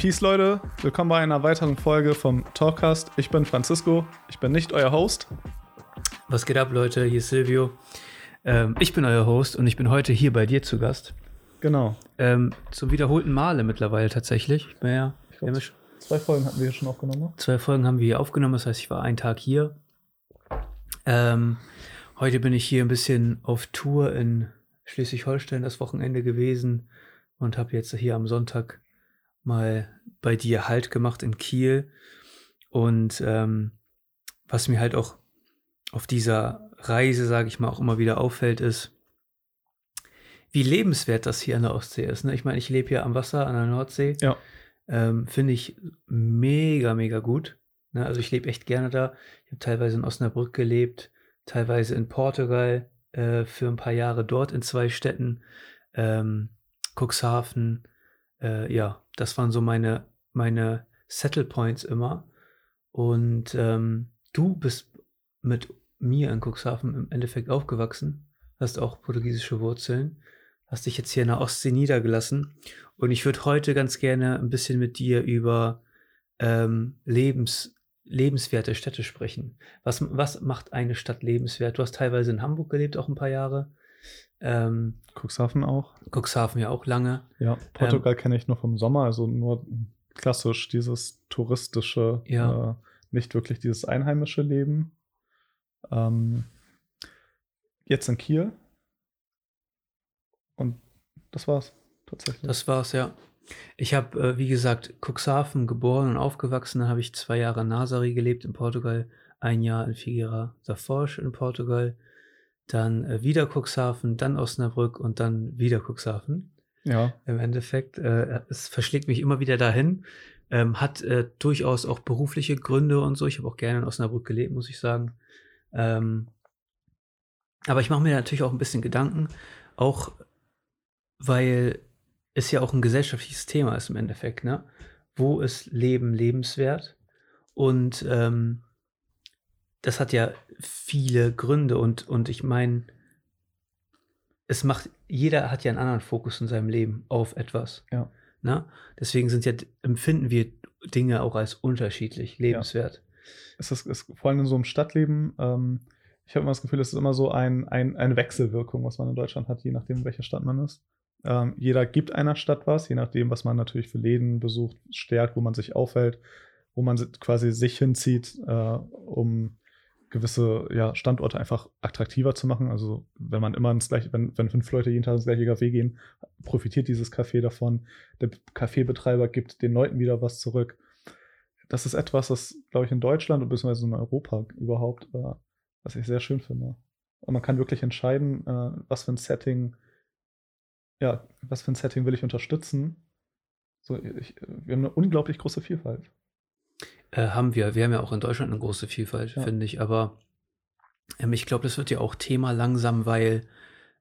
Peace, Leute. Willkommen bei einer weiteren Folge vom Talkcast. Ich bin Francisco. Ich bin nicht euer Host. Was geht ab, Leute? Hier ist Silvio. Ähm, ich bin euer Host und ich bin heute hier bei dir zu Gast. Genau. Ähm, zum wiederholten Male mittlerweile tatsächlich. Ich bin ja, Ich glaub, zwei Folgen hatten wir hier schon aufgenommen. ne? Zwei Folgen haben wir hier aufgenommen, das heißt, ich war einen Tag hier. Ähm, heute bin ich hier ein bisschen auf Tour in Schleswig-Holstein das Wochenende gewesen und habe jetzt hier am Sonntag mal bei dir Halt gemacht in Kiel. Und ähm, was mir halt auch auf dieser Reise, sage ich mal, auch immer wieder auffällt, ist, wie lebenswert das hier an der Ostsee ist. Ne? Ich meine, ich lebe hier am Wasser an der Nordsee Ja. ähm, finde ich mega, mega gut. Ne? Also ich lebe echt gerne da. Ich habe teilweise in Osnabrück gelebt, teilweise in Portugal äh, für ein paar Jahre dort in zwei Städten, ähm, Cuxhaven. Äh, ja, das waren so meine, meine Settle Points immer. Und ähm, du bist mit mir in Cuxhaven im Endeffekt aufgewachsen, hast auch portugiesische Wurzeln, hast dich jetzt hier in der Ostsee niedergelassen. Und ich würde heute ganz gerne ein bisschen mit dir über ähm, Lebens, lebenswerte Städte sprechen. Was, was macht eine Stadt lebenswert? Du hast teilweise in Hamburg gelebt, auch ein paar Jahre. Ähm, Cuxhaven auch. Cuxhaven ja auch lange. Ja. Portugal kenne ich nur vom Sommer, also nur klassisch dieses touristische, Ja. äh, nicht wirklich dieses einheimische Leben. Ähm, jetzt in Kiel. Und das war's tatsächlich. Das war's, ja. Ich habe, äh, wie gesagt, Cuxhaven geboren und aufgewachsen. Dann habe ich zwei Jahre in Nasari gelebt in Portugal, ein Jahr in Figueira da Foz in Portugal, dann äh, wieder Cuxhaven, dann Osnabrück und dann wieder Cuxhaven. ja. Im Endeffekt, äh, es verschlägt mich immer wieder dahin. Ähm, hat äh, durchaus auch berufliche Gründe und so. Ich habe auch gerne in Osnabrück gelebt, muss ich sagen. Ähm, aber ich mache mir natürlich auch ein bisschen Gedanken, auch weil es ja auch ein gesellschaftliches Thema ist im Endeffekt, ne? Wo ist Leben lebenswert? Und ähm, das hat ja viele Gründe und, und ich meine, es macht, jeder hat ja einen anderen Fokus in seinem Leben auf etwas. Ja. Ne? Deswegen sind ja, empfinden wir Dinge auch als unterschiedlich lebenswert. es ist, ist vor allem in so einem Stadtleben, ähm, ich habe immer das Gefühl, es ist immer so ein, ein, eine Wechselwirkung, was man in Deutschland hat, je nachdem, in welcher Stadt man ist. Ähm, jeder gibt einer Stadt was, je nachdem, was man natürlich für Läden besucht, stärkt, wo man sich aufhält, wo man si- quasi sich hinzieht, äh, um gewisse ja, Standorte einfach attraktiver zu machen. Also wenn man immer ins gleiche, wenn, wenn fünf Leute jeden Tag ins gleiche Café gehen, profitiert dieses Café davon. Der Kaffeebetreiber gibt den Leuten wieder was zurück das ist etwas, das, glaube ich, in Deutschland und beziehungsweise in Europa überhaupt, äh, was ich sehr schön finde. Und man kann wirklich entscheiden, äh, was für ein Setting, ja, was für ein Setting will ich unterstützen. So, ich, wir haben eine unglaublich große Vielfalt. Äh, haben wir. Wir haben ja auch in Deutschland eine große Vielfalt, Ja. finde ich. Aber ähm, ich glaube, das wird ja auch Thema langsam, weil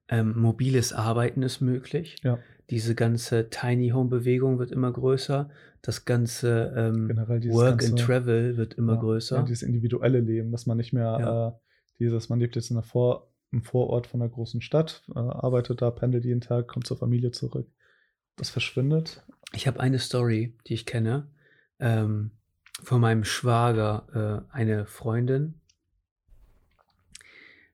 ähm, mobiles Arbeiten ist möglich. Ja. Diese ganze Tiny Home Bewegung wird immer größer. Das ganze ähm, Work ganze- and Travel wird immer ja, größer. Ja, dieses individuelle Leben, dass man nicht mehr äh, dieses, man lebt jetzt in einer Vor im Vorort von einer großen Stadt, äh, arbeitet da, pendelt jeden Tag, kommt zur Familie zurück. Das verschwindet. Ich habe eine Story, die ich kenne, ähm, von meinem Schwager, äh, eine Freundin.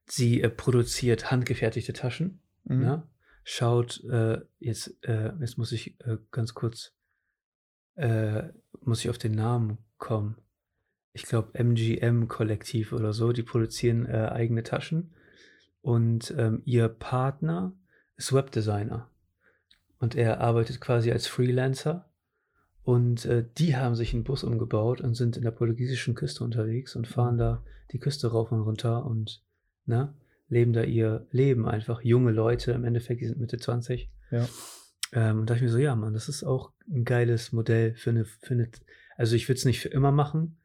Sie äh, produziert handgefertigte Taschen. Mhm. Ne? Schaut, äh, jetzt, äh, jetzt muss ich äh, ganz kurz, äh, muss ich auf den Namen kommen. Ich glaube MGM-Kollektiv oder so, die produzieren eigene Taschen. Und ähm, ihr Partner ist Webdesigner. Und er arbeitet quasi als Freelancer. Und äh, die haben sich einen Bus umgebaut und sind in der portugiesischen Küste unterwegs und fahren da die Küste rauf und runter und ne, leben da ihr Leben einfach. Junge Leute, im Endeffekt, die sind Mitte 20. Ja. Ähm, und da dachte ich mir so, ja, Mann, das ist auch ein geiles Modell für eine, für eine also ich würde es nicht für immer machen,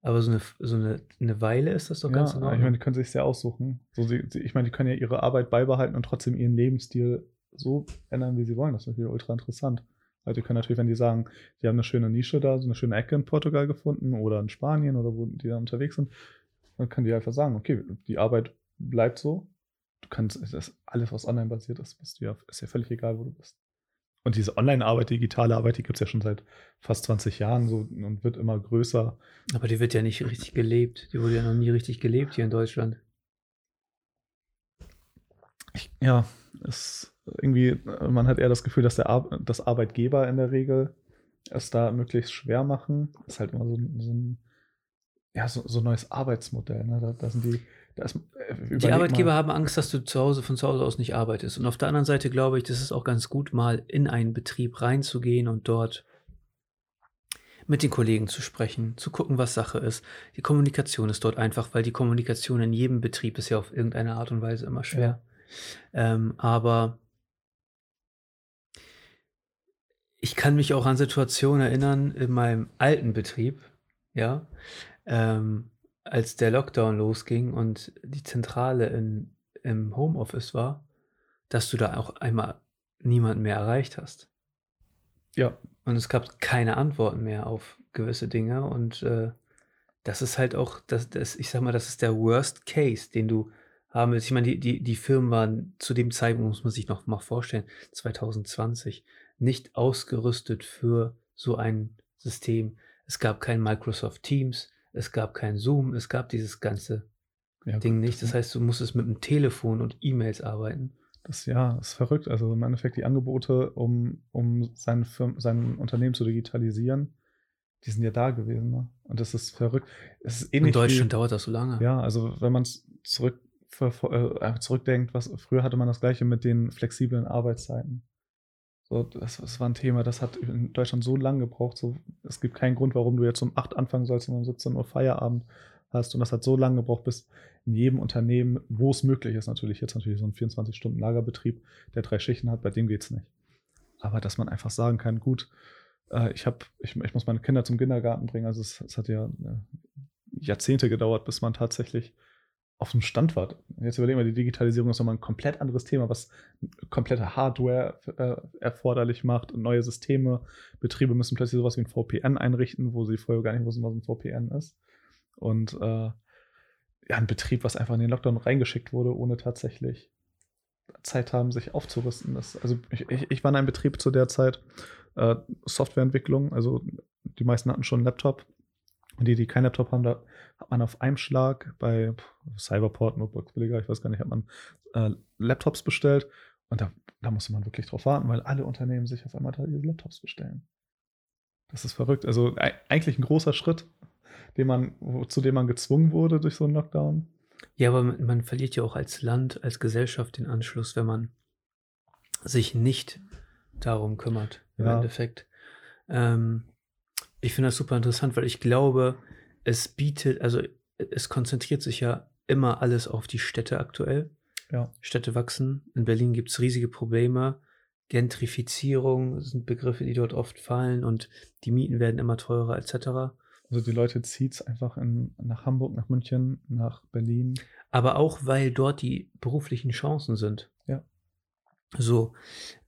aber so eine, so eine, eine Weile ist das doch Ja, ganz in ich meine, die können sich sehr aussuchen. So, sie, sie, ich meine, die können ja ihre Arbeit beibehalten und trotzdem ihren Lebensstil so ändern, wie sie wollen. Das ist natürlich ultra interessant. Also die können natürlich, wenn die sagen, die haben eine schöne Nische da, so eine schöne Ecke in Portugal gefunden oder in Spanien oder wo die da unterwegs sind, dann können die einfach sagen, okay, die Arbeit bleibt so. Du kannst, alles, was online basiert ist, bist du ja, ist ja völlig egal, wo du bist. Und diese Online-Arbeit, digitale Arbeit, die gibt es ja schon seit fast 20 Jahren so und wird immer größer. Aber die wird ja nicht richtig gelebt. Die wurde ja noch nie richtig gelebt hier in Deutschland. Ich, ja, es irgendwie, man hat eher das Gefühl, dass der Ar dass Arbeitgeber in der Regel es da möglichst schwer machen. Das ist halt immer so, so ein ja, so, so neues Arbeitsmodell. Ne? Da, da sind die, da ist, äh, die Arbeitgeber mal. haben Angst, dass du zu Hause von zu Hause aus nicht arbeitest. Und auf der anderen Seite glaube ich, das ist auch ganz gut, mal in einen Betrieb reinzugehen und dort mit den Kollegen zu sprechen, zu gucken, was Sache ist. Die Kommunikation ist dort einfach, weil die Kommunikation in jedem Betrieb ist ja auf irgendeine Art und Weise immer schwer. Ja. Ähm, aber ich kann mich auch an Situationen erinnern in meinem alten Betrieb, ja, ähm, als der Lockdown losging und die Zentrale in, im Homeoffice war, dass du da auch einmal niemanden mehr erreicht hast. Ja. Und es gab keine Antworten mehr auf gewisse Dinge und äh, das ist halt auch, das, das, ich sag mal, das ist der Worst Case, den du haben willst. Ich meine, die, die, die Firmen waren zu dem Zeitpunkt, muss man sich noch mal vorstellen, 2020, nicht ausgerüstet für so ein System. Es gab kein Microsoft Teams, es gab kein Zoom, es gab dieses ganze ja, Ding nicht. Das heißt, du musstest mit dem Telefon und E-Mails arbeiten. Das ja, ist verrückt. Also im Endeffekt die Angebote, um, um sein, Firmen, sein Unternehmen zu digitalisieren, die sind ja da gewesen. Ne? Und das ist verrückt. Es ist ähnlich In Deutschland wie, dauert das so lange. Ja, also wenn man es zurück, zurückdenkt, was früher hatte man das gleiche mit den flexiblen Arbeitszeiten. So, das, das war ein Thema, das hat in Deutschland so lange gebraucht. So, es gibt keinen Grund, warum du jetzt um 8 anfangen sollst und um 17 Uhr Feierabend hast. Und das hat so lange gebraucht, bis in jedem Unternehmen, wo es möglich ist, natürlich jetzt natürlich so ein 24-Stunden-Lagerbetrieb, der drei Schichten hat, bei dem geht es nicht. Aber dass man einfach sagen kann, gut, äh, ich, hab, ich, ich muss meine Kinder zum Kindergarten bringen. Also es, es hat ja äh, Jahrzehnte gedauert, bis man tatsächlich auf dem Stand war. Jetzt überlegen wir, die Digitalisierung ist nochmal ein komplett anderes Thema, was komplette Hardware äh, erforderlich macht und neue Systeme. Betriebe müssen plötzlich sowas wie ein VPN einrichten, wo sie vorher gar nicht wussten, was ein VPN ist. Und äh, ja, ein Betrieb, was einfach in den Lockdown reingeschickt wurde, ohne tatsächlich Zeit haben, sich aufzurüsten. Das, also ich, ich, ich war in einem Betrieb zu der Zeit, äh, Softwareentwicklung, also die meisten hatten schon einen Laptop. Und die, die keinen Laptop haben, da hat man auf einem Schlag bei Cyberport, Notebooks billiger, ich weiß gar nicht, hat man äh, Laptops bestellt und da, da musste man wirklich drauf warten, weil alle Unternehmen sich auf einmal da ihre Laptops bestellen. Das ist verrückt. Also eigentlich ein großer Schritt, den man, zu dem man gezwungen wurde durch so einen Lockdown. Ja, aber man, man verliert ja auch als Land, als Gesellschaft den Anschluss, wenn man sich nicht darum kümmert, im ja. Endeffekt. Ähm, ich finde das super interessant, weil ich glaube, es bietet, also es konzentriert sich ja immer alles auf die Städte aktuell. Ja. Städte wachsen. In Berlin gibt es riesige Probleme. Gentrifizierung sind Begriffe, die dort oft fallen und die Mieten werden immer teurer etc. Also die Leute zieht es einfach in, nach Hamburg, nach München, nach Berlin. Aber auch, weil dort die beruflichen Chancen sind. Ja. So.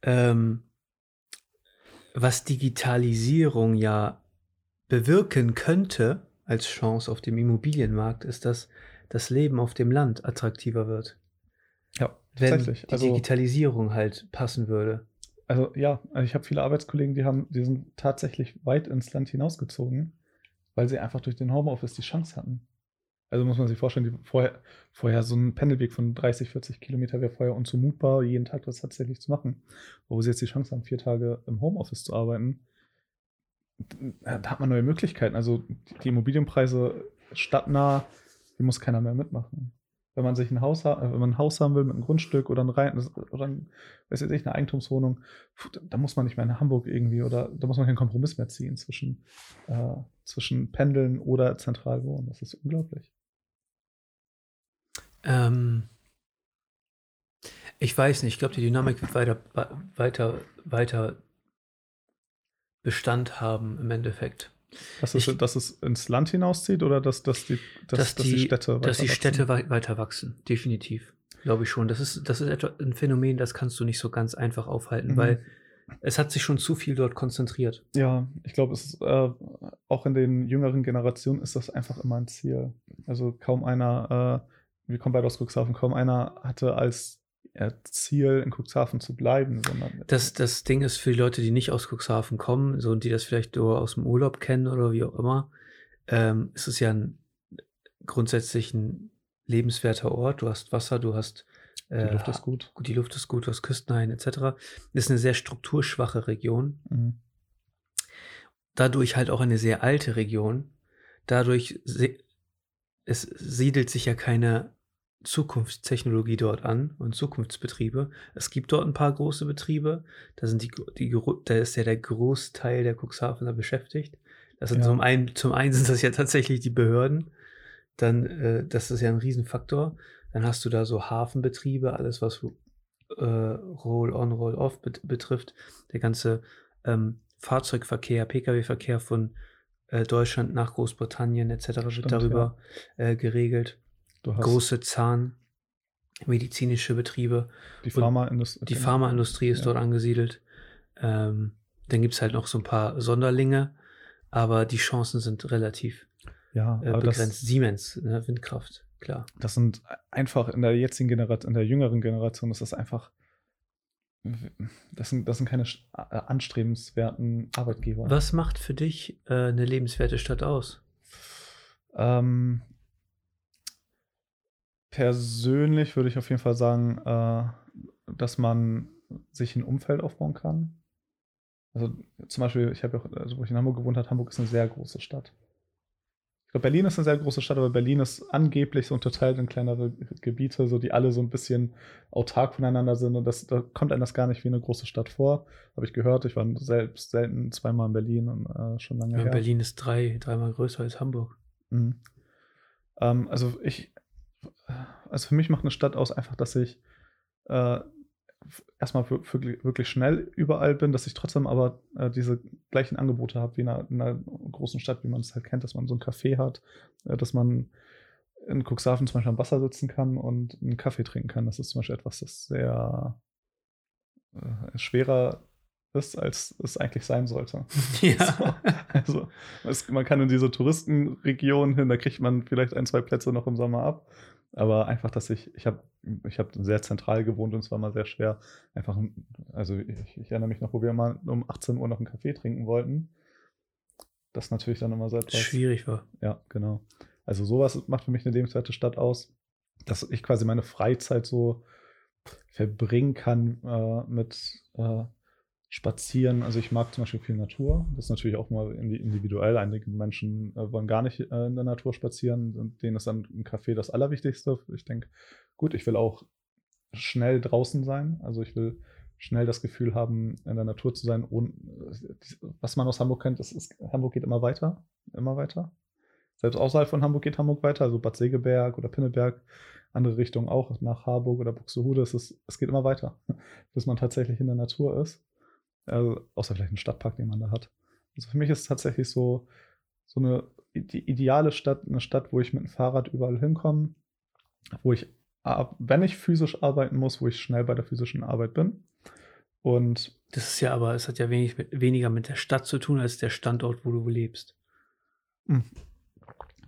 Ähm, was Digitalisierung ja bewirken könnte, als Chance auf dem Immobilienmarkt ist, dass das Leben auf dem Land attraktiver wird. Ja, wenn die also, Digitalisierung halt passen würde. Also ja, also ich habe viele Arbeitskollegen, die haben, die sind tatsächlich weit ins Land hinausgezogen, weil sie einfach durch den Homeoffice die Chance hatten. Also muss man sich vorstellen, die vorher, vorher so ein Pendelweg von 30, 40 Kilometer wäre vorher unzumutbar, jeden Tag das tatsächlich zu machen. Wo sie jetzt die Chance haben, vier Tage im Homeoffice zu arbeiten, da hat man neue Möglichkeiten. Also die Immobilienpreise stadtnah, die muss keiner mehr mitmachen. Wenn man sich ein Haus, wenn man ein Haus haben will mit einem Grundstück oder ein Rein oder ein, weiß ich, eine Eigentumswohnung, da muss man nicht mehr in Hamburg irgendwie oder da muss man keinen Kompromiss mehr ziehen zwischen, äh, zwischen Pendeln oder zentral wohnen. Das ist unglaublich. Ähm, ich weiß nicht, ich glaube, die Dynamik wird weiter, weiter, weiter Bestand haben im Endeffekt. Dass es, ich, dass es ins Land hinauszieht oder dass, dass, die, dass, dass, dass die, Städte weiter Dass die Städte wachsen? weiter wachsen, definitiv. Glaube ich schon. Das ist, das ist ein Phänomen, das kannst du nicht so ganz einfach aufhalten, mhm. weil es hat sich schon zu viel dort konzentriert. Ja, ich glaube, es ist äh, auch in den jüngeren Generationen ist das einfach immer ein Ziel. Also kaum einer, äh, wir kommen beide aus Cuxhaven, kaum einer hatte als Ziel, in Cuxhaven zu bleiben, sondern Das, das Ding ist für die Leute, die nicht aus Cuxhaven kommen, so und die das vielleicht nur aus dem Urlaub kennen oder wie auch immer, ähm, ist es ja ein, grundsätzlich ein lebenswerter Ort. Du hast Wasser, du hast die äh, Luft ist gut. die Luft ist gut, du hast Küstenhain etc. Ist eine sehr strukturschwache Region. Mhm. dadurch halt auch eine sehr alte Region. Dadurch es siedelt sich ja keine Zukunftstechnologie dort an und Zukunftsbetriebe. Es gibt dort ein paar große Betriebe. Da sind die, die da ist ja der Großteil der Cuxhavener beschäftigt. Das sind Ja. zum einen, zum einen sind das ja tatsächlich die Behörden. Dann, äh, das ist ja ein Riesenfaktor. Dann hast du da so Hafenbetriebe, alles was äh, Roll-on, Roll-off bet betrifft. Der ganze ähm, Fahrzeugverkehr, Pkw-Verkehr von äh, Deutschland nach Großbritannien etc. wird darüber äh, geregelt. Große Zahnmedizinische Betriebe. die Pharmaindustrie. Die Pharmaindustrie ist Ja. dort angesiedelt. Ähm, dann gibt es halt noch so ein paar Sonderlinge, aber die Chancen sind relativ Ja, äh, aber das, begrenzt. Siemens, ne, Windkraft, klar. das sind einfach in der jetzigen Generation, in der jüngeren Generation ist das einfach, das sind, das sind keine äh, anstrebenswerten Arbeitgeber. Was macht für dich äh, eine lebenswerte Stadt aus? Ähm, persönlich würde ich auf jeden Fall sagen, äh, dass man sich ein Umfeld aufbauen kann. Also zum Beispiel, ich habe ja auch, also wo ich in Hamburg gewohnt habe, Hamburg ist eine sehr große Stadt. Ich glaube, Berlin ist eine sehr große Stadt, aber Berlin ist angeblich so unterteilt in kleinere Gebiete, so die alle so ein bisschen autark voneinander sind. Und das, da kommt einem das gar nicht wie eine große Stadt vor. Habe ich gehört. Ich war selbst selten zweimal in Berlin und äh, schon lange Ja, her. Berlin ist drei, dreimal größer als Hamburg. Mhm. Ähm, also ich, also für mich macht eine Stadt aus einfach, dass ich äh, erstmal wir- wirklich, wirklich schnell überall bin, dass ich trotzdem aber äh, diese gleichen Angebote habe wie in einer, in einer großen Stadt, wie man es halt kennt, dass man so ein Café hat, äh, dass man in Cuxhaven zum Beispiel am Wasser sitzen kann und einen Kaffee trinken kann. Das ist zum Beispiel etwas, das sehr äh, schwerer ist, als es eigentlich sein sollte. So, also man kann in diese Touristenregion hin, da kriegt man vielleicht ein, zwei Plätze noch im Sommer ab. Aber einfach, dass ich, ich habe ich hab sehr zentral gewohnt und es war mal sehr schwer. Einfach, also ich, ich erinnere mich noch, wo wir mal um 18 Uhr noch einen Kaffee trinken wollten. Das natürlich dann immer so etwas. Schwierig war. Ja, genau. Also sowas macht für mich eine lebenswerte Stadt aus, dass ich quasi meine Freizeit so verbringen kann äh, mit äh, Spazieren. Also ich mag zum Beispiel viel Natur. Das ist natürlich auch mal indi- individuell. Einige Menschen äh, wollen gar nicht äh, in der Natur spazieren. Und denen ist dann ein Café das Allerwichtigste. Ich denke, gut, ich will auch schnell draußen sein. Also ich will schnell das Gefühl haben, in der Natur zu sein. Und was man aus Hamburg kennt, ist, ist Hamburg geht immer weiter, immer weiter. Selbst außerhalb von Hamburg geht Hamburg weiter, also Bad Segeberg oder Pinneberg, andere Richtungen auch, nach Harburg oder Buxtehude. Es, ist, es geht immer weiter, bis man tatsächlich in der Natur ist. Also, außer vielleicht ein Stadtpark, den man da hat. Also für mich ist es tatsächlich so, so eine die ideale Stadt, eine Stadt, wo ich mit dem Fahrrad überall hinkomme, wo ich, wenn ich physisch arbeiten muss, wo ich schnell bei der physischen Arbeit bin. Und Das ist ja aber, es hat ja wenig mit, weniger mit der Stadt zu tun, als der Standort, wo du lebst.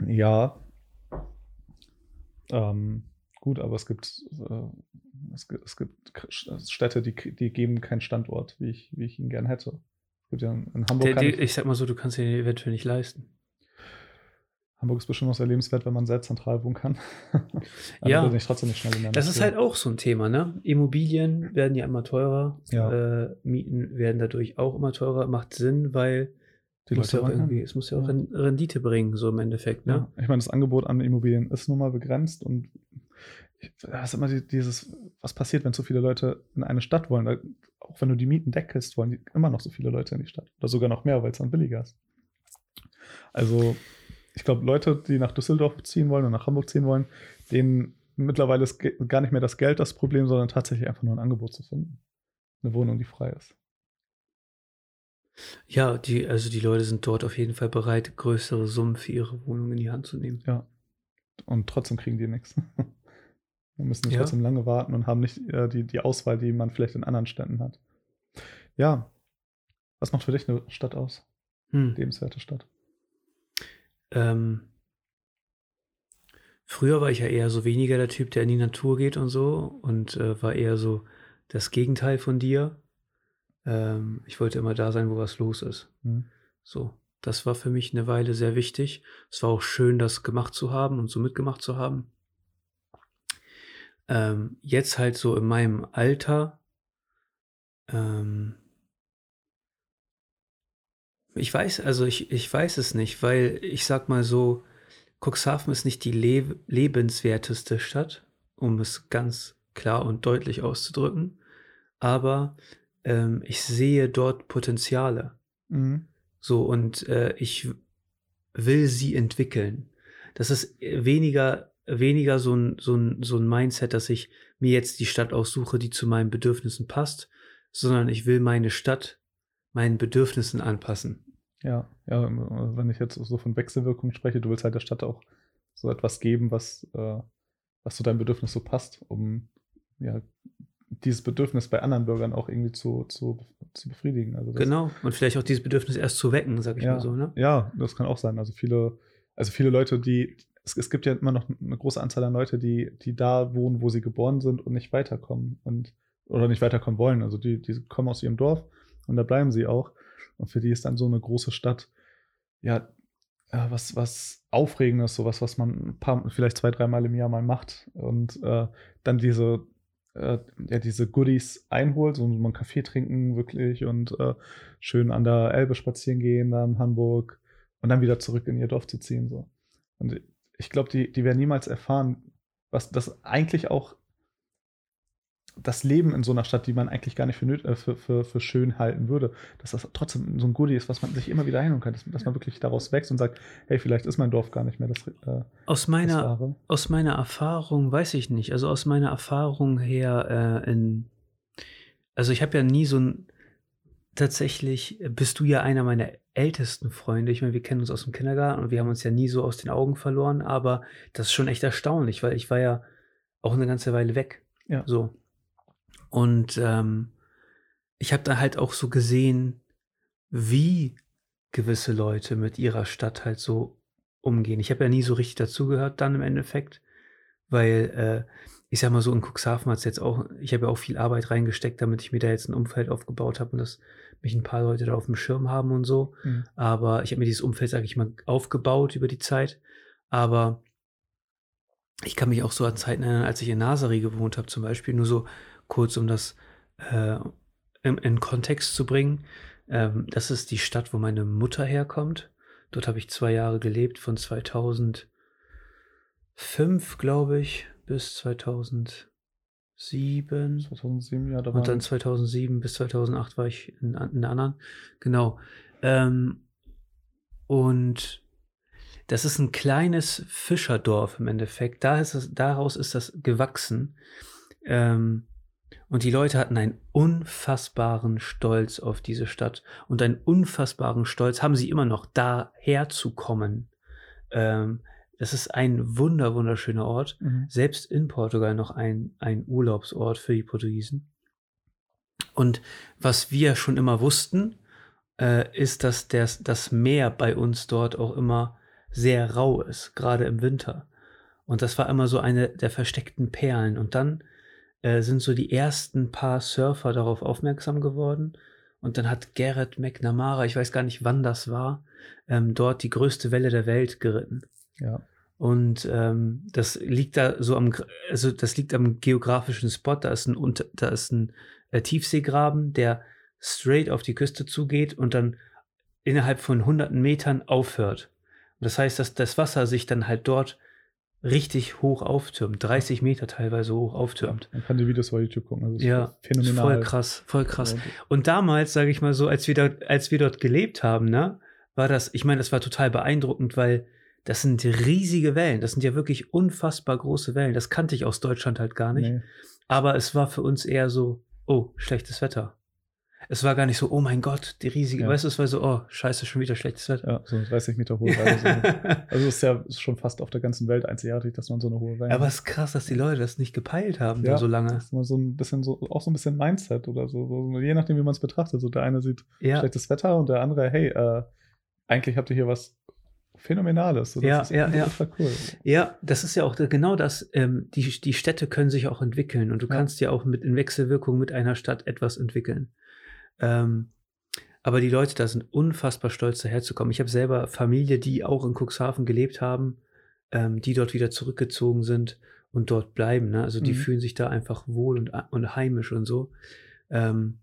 Ja. Ähm, gut, aber es gibt, äh, es gibt, es gibt K- Städte, die, die geben keinen Standort, wie ich, wie ich ihn gern hätte. Es gibt ja in in Hamburg, Der, der, ich, ich sag mal so, du kannst den eventuell nicht leisten. Hamburg ist bestimmt auch sehr lebenswert, wenn man sehr zentral wohnen kann. Ja. bin ich trotzdem nicht schnell der Das ist halt auch so ein Thema, ne? Immobilien werden ja immer teurer. Ja. Äh, Mieten werden dadurch auch immer teurer. Macht Sinn, weil Die muss ja auch irgendwie, es muss ja auch Ja. Ren- Rendite bringen, so im Endeffekt, ne? Ja, ich meine, das Angebot an Immobilien ist nun mal begrenzt und ich, da ist immer die- dieses, was passiert, wenn so viele Leute in eine Stadt wollen. Auch wenn du die Mieten deckelst, wollen die immer noch so viele Leute in die Stadt. Oder sogar noch mehr, weil es dann billiger ist. Also, ich glaube, Leute, die nach Düsseldorf ziehen wollen und nach Hamburg ziehen wollen, denen mittlerweile ist gar nicht mehr das Geld das Problem, sondern tatsächlich einfach nur ein Angebot zu finden. Eine Wohnung, die frei ist. Ja, die, also die Leute sind dort auf jeden Fall bereit, größere Summen für ihre Wohnung in die Hand zu nehmen. Ja. Und trotzdem kriegen die nichts. Wir müssen Ja. trotzdem lange warten und haben nicht äh, die, die Auswahl, die man vielleicht in anderen Städten hat. Ja. Was macht für dich eine Stadt aus? Hm. Lebenswerte Stadt. Ähm, Früher war ich ja eher so weniger der Typ, der in die Natur geht und so und äh, war eher so das Gegenteil von dir. Ähm, ich wollte immer da sein, wo was los ist. Mhm. So, das war für mich eine Weile sehr wichtig. Es war auch schön, das gemacht zu haben und so mitgemacht zu haben. Ähm, jetzt halt so in meinem Alter, ähm, ich weiß, also ich, ich weiß es nicht, weil ich sag mal so, Cuxhaven ist nicht die le lebenswerteste Stadt, um es ganz klar und deutlich auszudrücken, aber ähm, ich sehe dort Potenziale. Mhm. So, und äh, ich will sie entwickeln. Das ist weniger, weniger so ein, so, ein, so ein Mindset, dass ich mir jetzt die Stadt aussuche, die zu meinen Bedürfnissen passt, sondern ich will meine Stadt meinen Bedürfnissen anpassen. Ja, ja, wenn ich jetzt so von Wechselwirkung spreche, du willst halt der Stadt auch so etwas geben, was, äh, was zu deinem Bedürfnis so passt, um ja, dieses Bedürfnis bei anderen Bürgern auch irgendwie zu, zu, zu befriedigen. Also das, Genau. Und vielleicht auch dieses Bedürfnis erst zu wecken, sag ich ja, mal so, ne? ja, das kann auch sein. Also viele, also viele Leute, die, es, es gibt ja immer noch eine große Anzahl an Leute, die, die da wohnen, wo sie geboren sind und nicht weiterkommen und oder nicht weiterkommen wollen. Also die, die kommen aus ihrem Dorf und da bleiben sie auch. Und für die ist dann so eine große Stadt, ja, äh, was, was Aufregendes, sowas, was man ein paar, vielleicht zwei, dreimal im Jahr mal macht. Und äh, dann diese, äh, ja, diese Goodies einholt, so mal einen Kaffee trinken wirklich und äh, schön an der Elbe spazieren gehen, da in Hamburg und dann wieder zurück in ihr Dorf zu ziehen. So. Und ich glaube, die, die werden niemals erfahren, was das eigentlich auch das Leben in so einer Stadt, die man eigentlich gar nicht für, nöt- äh, für, für, für schön halten würde, dass das trotzdem so ein Goodie ist, was man sich immer wieder hinholen kann, dass, dass man wirklich daraus wächst und sagt, hey, vielleicht ist mein Dorf gar nicht mehr das, äh, Aus das meiner, Wahre. aus meiner Erfahrung weiß ich nicht. Also aus meiner Erfahrung her äh, in, also ich habe ja nie so ein, tatsächlich bist du ja einer meiner ältesten Freunde. Ich meine, wir kennen uns aus dem Kindergarten und wir haben uns ja nie so aus den Augen verloren, aber das ist schon echt erstaunlich, weil ich war ja auch eine ganze Weile weg. Ja. So. Und ähm, ich habe da halt auch so gesehen, wie gewisse Leute mit ihrer Stadt halt so umgehen. Ich habe ja nie so richtig dazugehört dann im Endeffekt, weil äh, ich sag mal so in Cuxhaven hat es jetzt auch, ich habe ja auch viel Arbeit reingesteckt, damit ich mir da jetzt ein Umfeld aufgebaut habe und dass mich ein paar Leute da auf dem Schirm haben und so. Mhm. Aber ich habe mir dieses Umfeld, sage ich mal, aufgebaut über die Zeit. Aber ich kann mich auch so an Zeiten erinnern, als ich in Nasari gewohnt habe, zum Beispiel, nur so kurz, um das äh, in, in Kontext zu bringen. Ähm, das ist die Stadt, wo meine Mutter herkommt. Dort habe ich zwei Jahre gelebt, von 2005, glaube ich, bis 2007. 2007, ja, da Und dann waren 2007 bis 2008 war ich in, in der anderen. Genau. Ähm, und das ist ein kleines Fischerdorf im Endeffekt. Da ist es, daraus ist das gewachsen. Ähm, und die Leute hatten einen unfassbaren Stolz auf diese Stadt. Und einen unfassbaren Stolz haben sie immer noch, daher zu kommen. Ähm, das ist ein wunder, wunderschöner Ort mhm. selbst in Portugal noch ein, ein Urlaubsort für die Portugiesen. Und was wir schon immer wussten, äh, ist, dass das, das Meer bei uns dort auch immer sehr rau ist, gerade im Winter. Und das war immer so eine der versteckten Perlen. Und dann äh, sind so die ersten paar Surfer darauf aufmerksam geworden. Und dann hat Garrett McNamara, ich weiß gar nicht wann das war, ähm, dort die größte Welle der Welt geritten. Ja. Und ähm, das liegt da so am, also das liegt am geografischen Spot. Da ist ein, Unter- da ist ein äh, Tiefseegraben, der straight auf die Küste zugeht und dann innerhalb von hunderten Metern aufhört. Und das heißt, dass das Wasser sich dann halt dort richtig hoch auftürmt, 30 Meter teilweise hoch auftürmt. Man kann die Videos bei YouTube gucken. Also Ja, ist phänomenal. voll krass, voll krass. Und- damals, sage ich mal so, als wir, dort, als wir dort gelebt haben, ne, war das, ich meine, das war total beeindruckend, weil das sind riesige Wellen. Das sind ja wirklich unfassbar große Wellen. Das kannte ich aus Deutschland halt gar nicht. Nee. Aber es war für uns eher so, oh, schlechtes Wetter. Es war gar nicht so, oh mein Gott, die riesige, Ja. weißt du, es war so, oh, scheiße, schon wieder schlechtes Wetter. Ja, so 30 Meter hohe Welle. So. Also es ist ja schon fast auf der ganzen Welt einzigartig, dass man so eine hohe Welle Aber es ist krass, dass die Leute das nicht gepeilt haben, Ja. so lange. Das ist immer so ein bisschen so, auch so ein bisschen Mindset oder so, so je nachdem, wie man es betrachtet. So der eine sieht Ja, schlechtes Wetter und der andere, hey, äh, eigentlich habt ihr hier was phänomenal ist. So, das Ja, ist ja, ja. cool. Ja, das ist ja auch genau das. Ähm, die, die Städte können sich auch entwickeln und du Ja. kannst ja auch mit in Wechselwirkung mit einer Stadt etwas entwickeln. Ähm, aber die Leute da sind unfassbar stolz daherzukommen. Ich habe selber Familie, die auch in Cuxhaven gelebt haben, ähm, die dort wieder zurückgezogen sind und dort bleiben. Ne? Also die Mhm. fühlen sich da einfach wohl und, und heimisch und so. Ähm,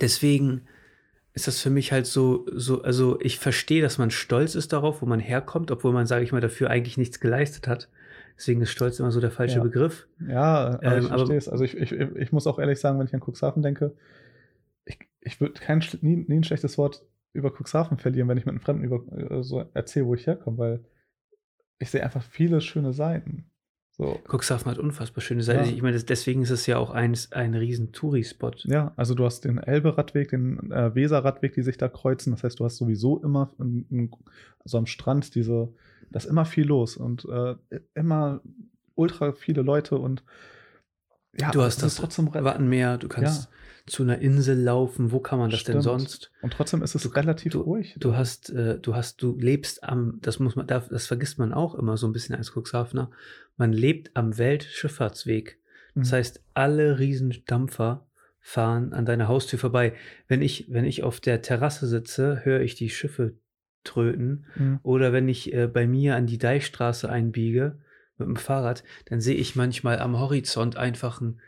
deswegen ist das für mich halt so, so, also ich verstehe, dass man stolz ist darauf, wo man herkommt, obwohl man, sage ich mal, dafür eigentlich nichts geleistet hat. Deswegen ist Stolz immer so der falsche Ja. Begriff. Ja, aber Ähm, ich verstehe es. Also ich, ich, ich muss auch ehrlich sagen, wenn ich an Cuxhaven denke, ich, ich würde kein, nie, nie ein schlechtes Wort über Cuxhaven verlieren, wenn ich mit einem Fremden über äh, so erzähle, wo ich herkomme, weil ich sehe einfach viele schöne Seiten. So, Cuxhaven hat unfassbar schöne Seiten. Ja. Ich meine, deswegen ist es ja auch ein, ein riesen Touri-Spot. ja, also du hast den Elbe-Radweg, den äh, Weser-Radweg, die sich da kreuzen. Das heißt, du hast sowieso immer in, in, also am Strand diese, da ist immer viel los und äh, immer ultra viele Leute und ja, Du hast das trotzdem Wattenmeer, du kannst zu einer Insel laufen. Wo kann man das denn Stimmt. sonst? und trotzdem ist es Du- relativ du- ruhig. Du hast, äh, du hast, du lebst am, das muss man, das das vergisst man auch immer so ein bisschen als Cuxhavener. Man lebt am Weltschifffahrtsweg. Das Mhm. heißt, alle Riesendampfer fahren an deiner Haustür vorbei. Wenn ich, wenn ich auf der Terrasse sitze, höre ich die Schiffe tröten. Mhm. Oder wenn ich äh, bei mir an die Deichstraße einbiege mit dem Fahrrad, dann sehe ich manchmal am Horizont einfach ein,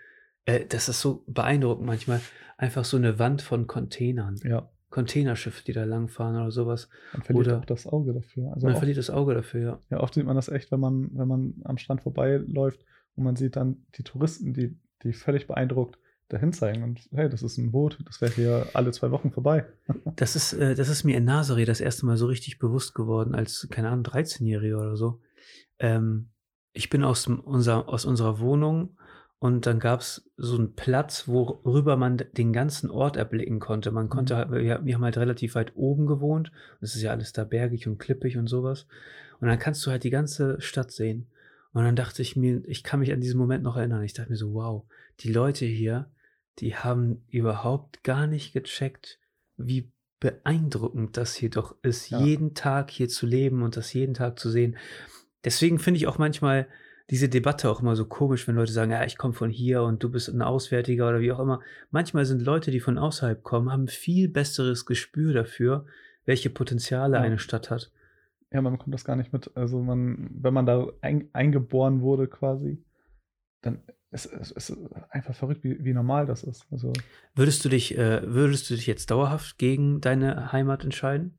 äh, das ist so beeindruckend manchmal, einfach so eine Wand von Containern. Ja, Containerschiffe, die da langfahren oder sowas. man verliert Oder- auch das Auge dafür. Also Man oft, verliert das Auge dafür, ja. ja, oft sieht man das echt, wenn man, wenn man am Strand vorbeiläuft und man sieht dann die Touristen, die, die völlig beeindruckt dahin zeigen. Und hey, das ist ein Boot, das wäre hier alle zwei Wochen vorbei. Das ist, äh, das ist mir in Nazaré das erste Mal so richtig bewusst geworden, als, keine Ahnung, 13-Jähriger oder so. Ähm, ich bin aus, unser, aus unserer Wohnung und dann gab es so einen Platz, worüber man den ganzen Ort erblicken konnte. Man konnte Mhm. halt, wir, wir haben halt relativ weit oben gewohnt. Es ist ja alles da bergig und klippig und sowas. Und dann kannst du halt die ganze Stadt sehen. Und dann dachte ich mir, ich kann mich an diesen Moment noch erinnern. Ich dachte mir so, wow, die Leute hier, die haben überhaupt gar nicht gecheckt, wie beeindruckend das hier doch ist, Ja. jeden Tag hier zu leben und das jeden Tag zu sehen. Deswegen finde ich auch manchmal diese Debatte auch immer so komisch, wenn Leute sagen, ja, ich komme von hier und du bist ein Auswärtiger oder wie auch immer. Manchmal sind Leute, die von außerhalb kommen, haben viel besseres Gespür dafür, welche Potenziale Ja. eine Stadt hat. Ja, man bekommt das gar nicht mit. Also man, wenn man da ein, eingeboren wurde quasi, dann ist es einfach verrückt, wie, wie normal das ist. Also Würdest du dich, äh, würdest du dich jetzt dauerhaft gegen deine Heimat entscheiden?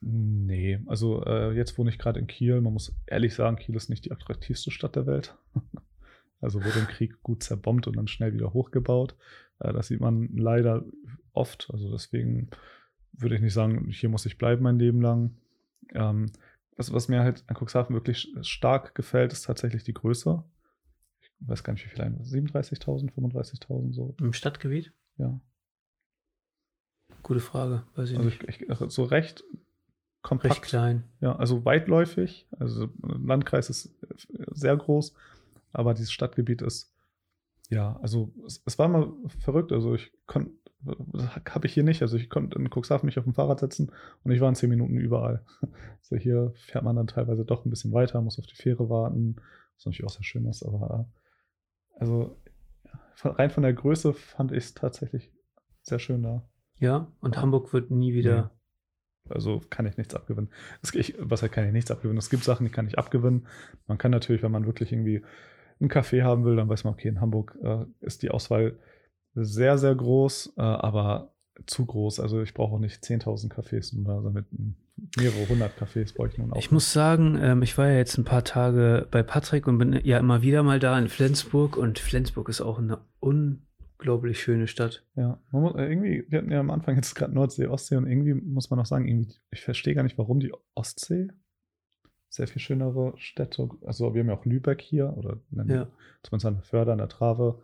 Nee, also äh, jetzt wohne ich gerade in Kiel. Man muss ehrlich sagen, Kiel ist nicht die attraktivste Stadt der Welt. also wurde im Krieg gut zerbombt und dann schnell wieder hochgebaut. Äh, das sieht man leider oft. Also deswegen würde ich nicht sagen, hier muss ich bleiben mein Leben lang. Ähm, was, was mir halt an Cuxhaven wirklich stark gefällt, ist tatsächlich die Größe. Ich weiß gar nicht, wie viel ein 37.000, 35.000 so. Im Stadtgebiet? Ja. Gute Frage, weiß ich Also nicht. ich, ich, so recht kompakt. Recht klein. Ja, also weitläufig. Also Landkreis ist sehr groß, aber dieses Stadtgebiet ist, ja, also es, es war mal verrückt. Also ich konnte, habe ich hier nicht. Also ich konnte in Cuxhaven mich auf dem Fahrrad setzen und ich war in zehn Minuten überall. Also hier fährt man dann teilweise doch ein bisschen weiter, muss auf die Fähre warten, was natürlich auch sehr schön ist, aber also rein von der Größe fand ich es tatsächlich sehr schön da. Ja, und Hamburg wird nie wieder. Also kann ich nichts abgewinnen. Ich, was halt kann ich nichts abgewinnen? Es gibt Sachen, die kann ich abgewinnen. Man kann natürlich, wenn man wirklich irgendwie einen Kaffee haben will, dann weiß man, okay, in Hamburg äh, ist die Auswahl sehr, sehr groß, äh, aber zu groß. Also ich brauche auch nicht 10.000 Cafés, damit mehrere hundert Cafés brauche ich nun auch. Ich muss sagen, ähm, ich war ja jetzt ein paar Tage bei Patrick und bin ja immer wieder mal da in Flensburg und Flensburg ist auch eine unglaublich schöne Stadt. Ja, muss, äh, irgendwie, wir hatten ja am Anfang jetzt gerade Nordsee, Ostsee und irgendwie muss man auch sagen, irgendwie, ich verstehe gar nicht, warum die Ostsee sehr viel schönere Städte, also wir haben ja auch Lübeck hier oder nennen Ja. zumindest an der Förder, an der Trave.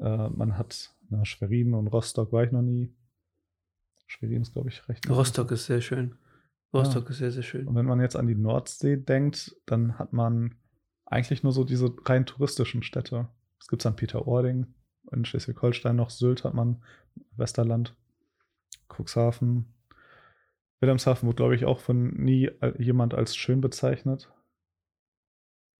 Äh, man hat na, Schwerin und Rostock war ich noch nie. Schwerin ist, glaube ich, recht. Rostock ist sehr schön. Rostock ist sehr, sehr schön. Und wenn man jetzt an die Nordsee denkt, dann hat man eigentlich nur so diese rein touristischen Städte. Es gibt dann Peter-Ording, in Schleswig-Holstein noch, Sylt hat man, Westerland, Cuxhaven. Wilhelmshaven wurde, glaube ich, auch von nie jemand als schön bezeichnet.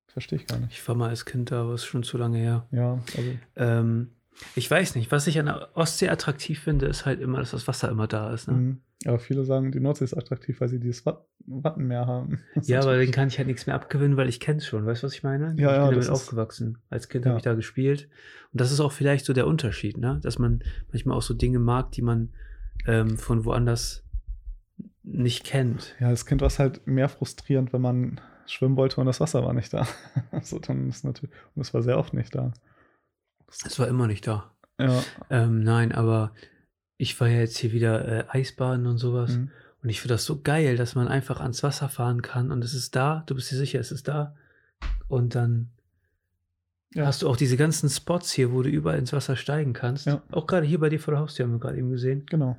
Verstehe ich gar nicht. Ich war mal als Kind da, aber es ist schon zu lange her. Ja, also. Ähm, ich weiß nicht, was ich an der Ostsee attraktiv finde, ist halt immer, dass das Wasser immer da ist. Ne? Mhm. Aber viele sagen, die Nordsee ist attraktiv, weil sie dieses Wat Wattenmeer haben. Das Ja, aber den kann ich halt nichts mehr abgewinnen, weil ich kenne es schon. Weißt du, was ich meine? ich Ja, ja, bin damit aufgewachsen. Als Kind Ja. habe ich da gespielt. Und das ist auch vielleicht so der Unterschied, ne? Dass man manchmal auch so Dinge mag, die man ähm, von woanders nicht kennt. Ja, als Kind war es halt mehr frustrierend, wenn man schwimmen wollte und das Wasser war nicht da. so, dann ist natürlich, und es war sehr oft nicht da. Es war immer nicht da. Ja. Ähm, nein, aber ich war ja jetzt hier wieder äh, Eisbaden und sowas. Mhm. Und ich finde das so geil, dass man einfach ans Wasser fahren kann und es ist da. Du bist dir sicher, es ist da. Und dann Ja. hast du auch diese ganzen Spots hier, wo du überall ins Wasser steigen kannst. Ja. Auch gerade hier bei dir vor der Haustür haben wir gerade eben gesehen. Genau.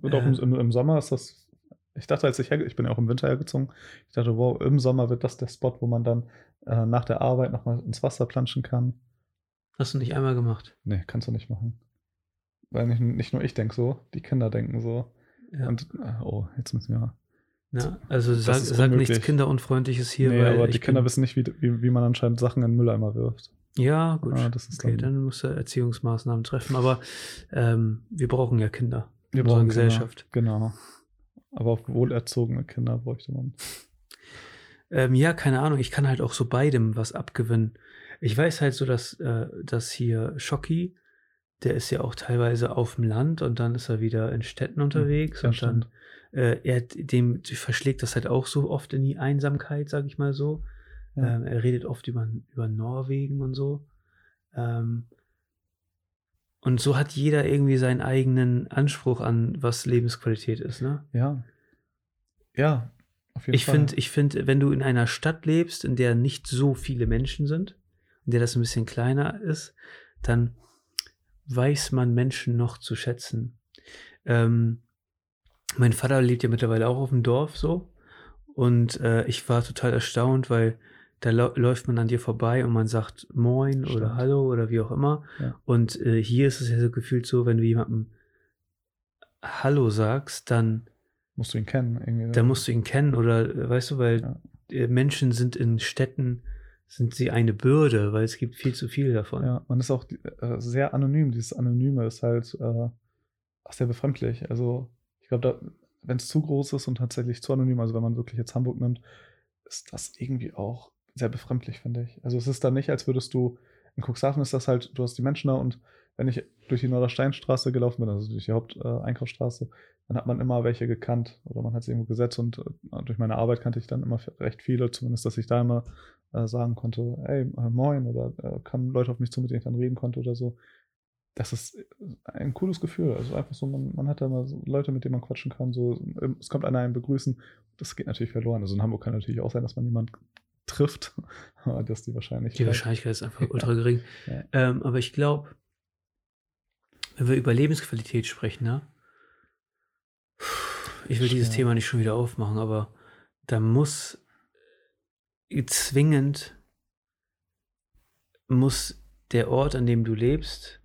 Und auch Äh. im, im, Sommer ist das. Ich dachte, als ich herge ich bin ja auch im Winter hergezogen, ich dachte, wow, im Sommer wird das der Spot, wo man dann äh, nach der Arbeit nochmal ins Wasser planschen kann. Hast du nicht einmal gemacht. Nee, kannst du nicht machen. Weil nicht, nicht nur ich denke so, die Kinder denken so. Ja. Und, äh, oh, jetzt müssen wir. ja, also sag, sag nichts. Kinderunfreundliches hier, nee, weil aber ich die Kinder wissen nicht, wie, wie, wie man anscheinend Sachen in den Mülleimer wirft. Ja, gut. Ah, das ist okay, dann- dann musst du Erziehungsmaßnahmen treffen. Aber ähm, wir brauchen ja Kinder. Wir in brauchen Gesellschaft. Kinder. Genau. Aber auch wohlerzogene Kinder bräuchte man. Ähm, ja, keine Ahnung. Ich kann halt auch so beidem was abgewinnen. Ich weiß halt so, dass, äh, dass hier Schocki, der ist ja auch teilweise auf dem Land und dann ist er wieder in Städten unterwegs Ja, und dann stimmt. äh, er dem verschlägt das halt auch so oft in die Einsamkeit, sag ich mal so. Ja. Ähm, er redet oft über, über Norwegen und so. Ähm, und so hat jeder irgendwie seinen eigenen Anspruch an, was Lebensqualität ist, ne? Ja. Ja, auf jeden Ich Fall. finde, ich finde, wenn du in einer Stadt lebst, in der nicht so viele Menschen sind, in der das ein bisschen kleiner ist, dann weiß man Menschen noch zu schätzen. Ähm, mein Vater lebt ja mittlerweile auch auf dem Dorf so und äh, ich war total erstaunt, weil da läuft man an dir vorbei und man sagt Moin oder Stimmt. Hallo oder wie auch immer. Ja. Und äh, hier ist es ja so gefühlt so, wenn du jemandem Hallo sagst, dann Musst du ihn kennen. Irgendwie. da musst du ihn kennen oder äh, weißt du, weil Ja. Menschen sind in Städten, sind sie eine Bürde, weil es gibt viel zu viel davon. Ja, man ist auch äh, sehr anonym. Dieses Anonyme ist halt äh, auch sehr befremdlich. Also, ich glaube, wenn es zu groß ist und tatsächlich zu anonym, also wenn man wirklich jetzt Hamburg nimmt, ist das irgendwie auch sehr befremdlich, finde ich. Also, es ist dann nicht, als würdest du, in Cuxhaven ist das halt, du hast die Menschen da und wenn ich durch die Nordersteinstraße gelaufen bin, also durch die Haupteinkaufsstraße, äh, dann hat man immer welche gekannt oder man hat sie irgendwo gesetzt und äh, durch meine Arbeit kannte ich dann immer recht viele, zumindest, dass ich da immer äh, sagen konnte, ey, äh, moin, oder äh, kamen Leute auf mich zu, mit denen ich dann reden konnte oder so. Das ist ein cooles Gefühl. Also einfach so, man, man hat da mal so Leute, mit denen man quatschen kann. So, ähm, es kommt einer einen begrüßen. Das geht natürlich verloren. Also in Hamburg kann natürlich auch sein, dass man jemanden trifft. Aber das ist die Wahrscheinlichkeit. Die Wahrscheinlichkeit ist einfach ultra gering. Ja. Ähm, aber ich glaube, wenn wir über Lebensqualität sprechen, ne? Ich will dieses Schwer. Thema nicht schon wieder aufmachen, aber da muss zwingend muss der Ort, an dem du lebst,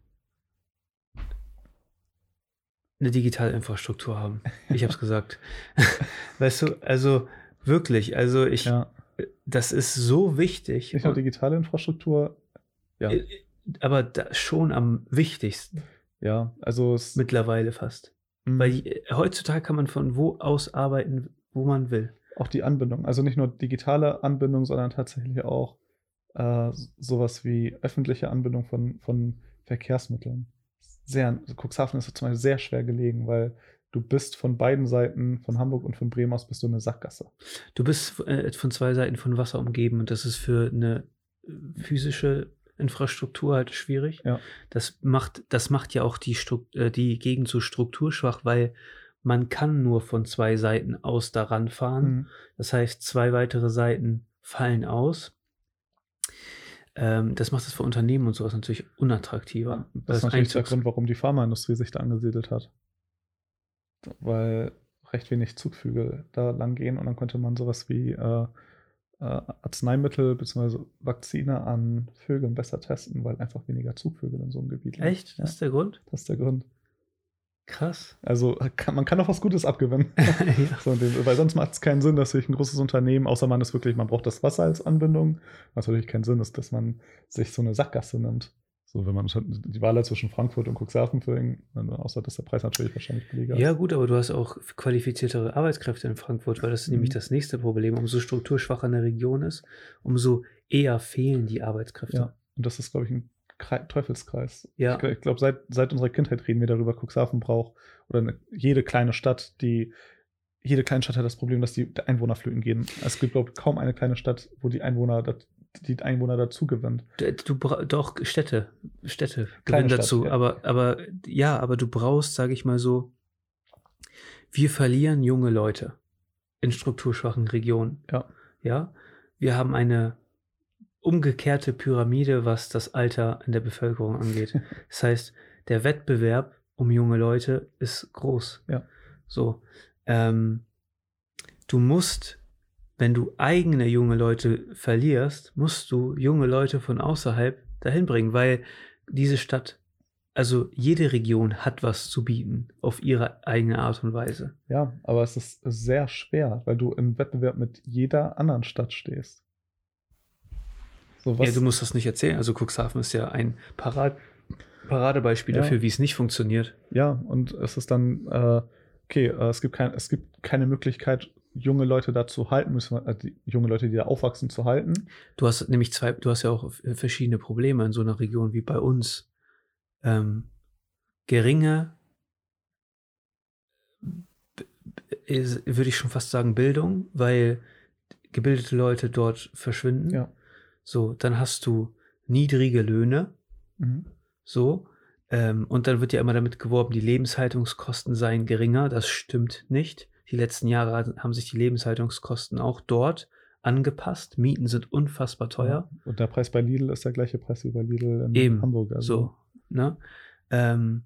eine digitale Infrastruktur haben. Ich habe es gesagt. weißt du, also wirklich, also ich, Ja, das ist so wichtig. nicht nur digitale Infrastruktur. Ja, Äh, Aber schon am wichtigsten ja also es, mittlerweile fast. mh, Weil äh, heutzutage kann man von wo aus arbeiten, wo man will. auch die Anbindung. Also nicht nur digitale Anbindung, sondern tatsächlich auch äh, sowas wie öffentliche Anbindung von, von Verkehrsmitteln. Sehr, also Cuxhaven ist zum Beispiel sehr schwer gelegen, weil du bist von beiden Seiten, von Hamburg und von Bremen aus, bist du eine Sackgasse. Du bist äh, von zwei Seiten von Wasser umgeben und das ist für eine physische Infrastruktur halt schwierig. Ja. Das macht, das macht ja auch die, äh, die Gegend so strukturschwach, weil man kann nur von zwei Seiten aus daran fahren. Mhm. Das heißt, zwei weitere Seiten fallen aus. Ähm, das macht es für Unternehmen und sowas natürlich unattraktiver. Das ist natürlich der Grund, warum die Pharmaindustrie sich da angesiedelt hat. Weil recht wenig Zugvögel da lang gehen und dann konnte man sowas wie äh, Arzneimittel bzw. Vakzine an Vögeln besser testen, weil einfach weniger Zugvögel in so einem Gebiet leben. Echt? Das ist der Grund? das ist der Grund. Krass. Also kann, man kann doch was Gutes abgewinnen. ja. so, weil sonst macht es keinen Sinn, dass sich ein großes Unternehmen, außer man ist wirklich, man braucht das Wasser als Anbindung, was natürlich keinen Sinn ist, dass man sich so eine Sackgasse nimmt. So, wenn man die Wahl hat zwischen Frankfurt und Cuxhaven für außer dass der Preis natürlich wahrscheinlich billiger ist. Ja, gut, aber du hast auch qualifiziertere Arbeitskräfte in Frankfurt, weil das ist mhm. nämlich das nächste Problem. Umso strukturschwacher eine Region ist, umso eher fehlen die Arbeitskräfte. Ja, und das ist, glaube ich, ein Teufelskreis. Ja. Ich, ich glaube, seit, seit unserer Kindheit reden wir darüber, Cuxhaven braucht, oder eine, jede kleine Stadt, die, jede kleine Stadt hat das Problem, dass die Einwohner flöten gehen. Es gibt, glaube ich, kaum eine kleine Stadt, wo die Einwohner, die Einwohner dazu gewinnt. Du, doch, Städte, Städte gewinnen dazu. Ja. Aber, aber, ja, aber du brauchst, sage ich mal so, wir verlieren junge Leute in strukturschwachen Regionen. Ja. Ja. Wir haben eine umgekehrte Pyramide, was das Alter in der Bevölkerung angeht. Das heißt, der Wettbewerb um junge Leute ist groß. Ja. So. Ähm, du musst, wenn du eigene junge Leute verlierst, musst du junge Leute von außerhalb dahin bringen, weil diese Stadt, also jede Region hat was zu bieten auf ihre eigene Art und Weise. Ja, aber es ist sehr schwer, weil du im Wettbewerb mit jeder anderen Stadt stehst. So, ja, du musst das nicht erzählen. Also Cuxhaven ist ja ein Parad Paradebeispiel ja. dafür, wie es nicht funktioniert. Ja, und es ist dann, äh, okay, äh, es, gibt kein, es gibt keine Möglichkeit, junge Leute da zu halten, müssen äh, die junge Leute, die da aufwachsen, zu halten. Du hast nämlich zwei, du hast ja auch verschiedene Probleme in so einer Region wie bei uns. Ähm, geringe, würde ich schon fast sagen, Bildung, weil gebildete Leute dort verschwinden. Ja. So, dann hast du niedrige Löhne. Mhm. So. Ähm, und dann wird ja immer damit geworben, die Lebenshaltungskosten seien geringer. Das stimmt nicht. Die letzten Jahre haben sich die Lebenshaltungskosten auch dort angepasst. Mieten sind unfassbar teuer. Ja. Und der Preis bei Lidl ist der gleiche Preis wie bei Lidl in Eben, Hamburg. Also. So, ne? Ähm,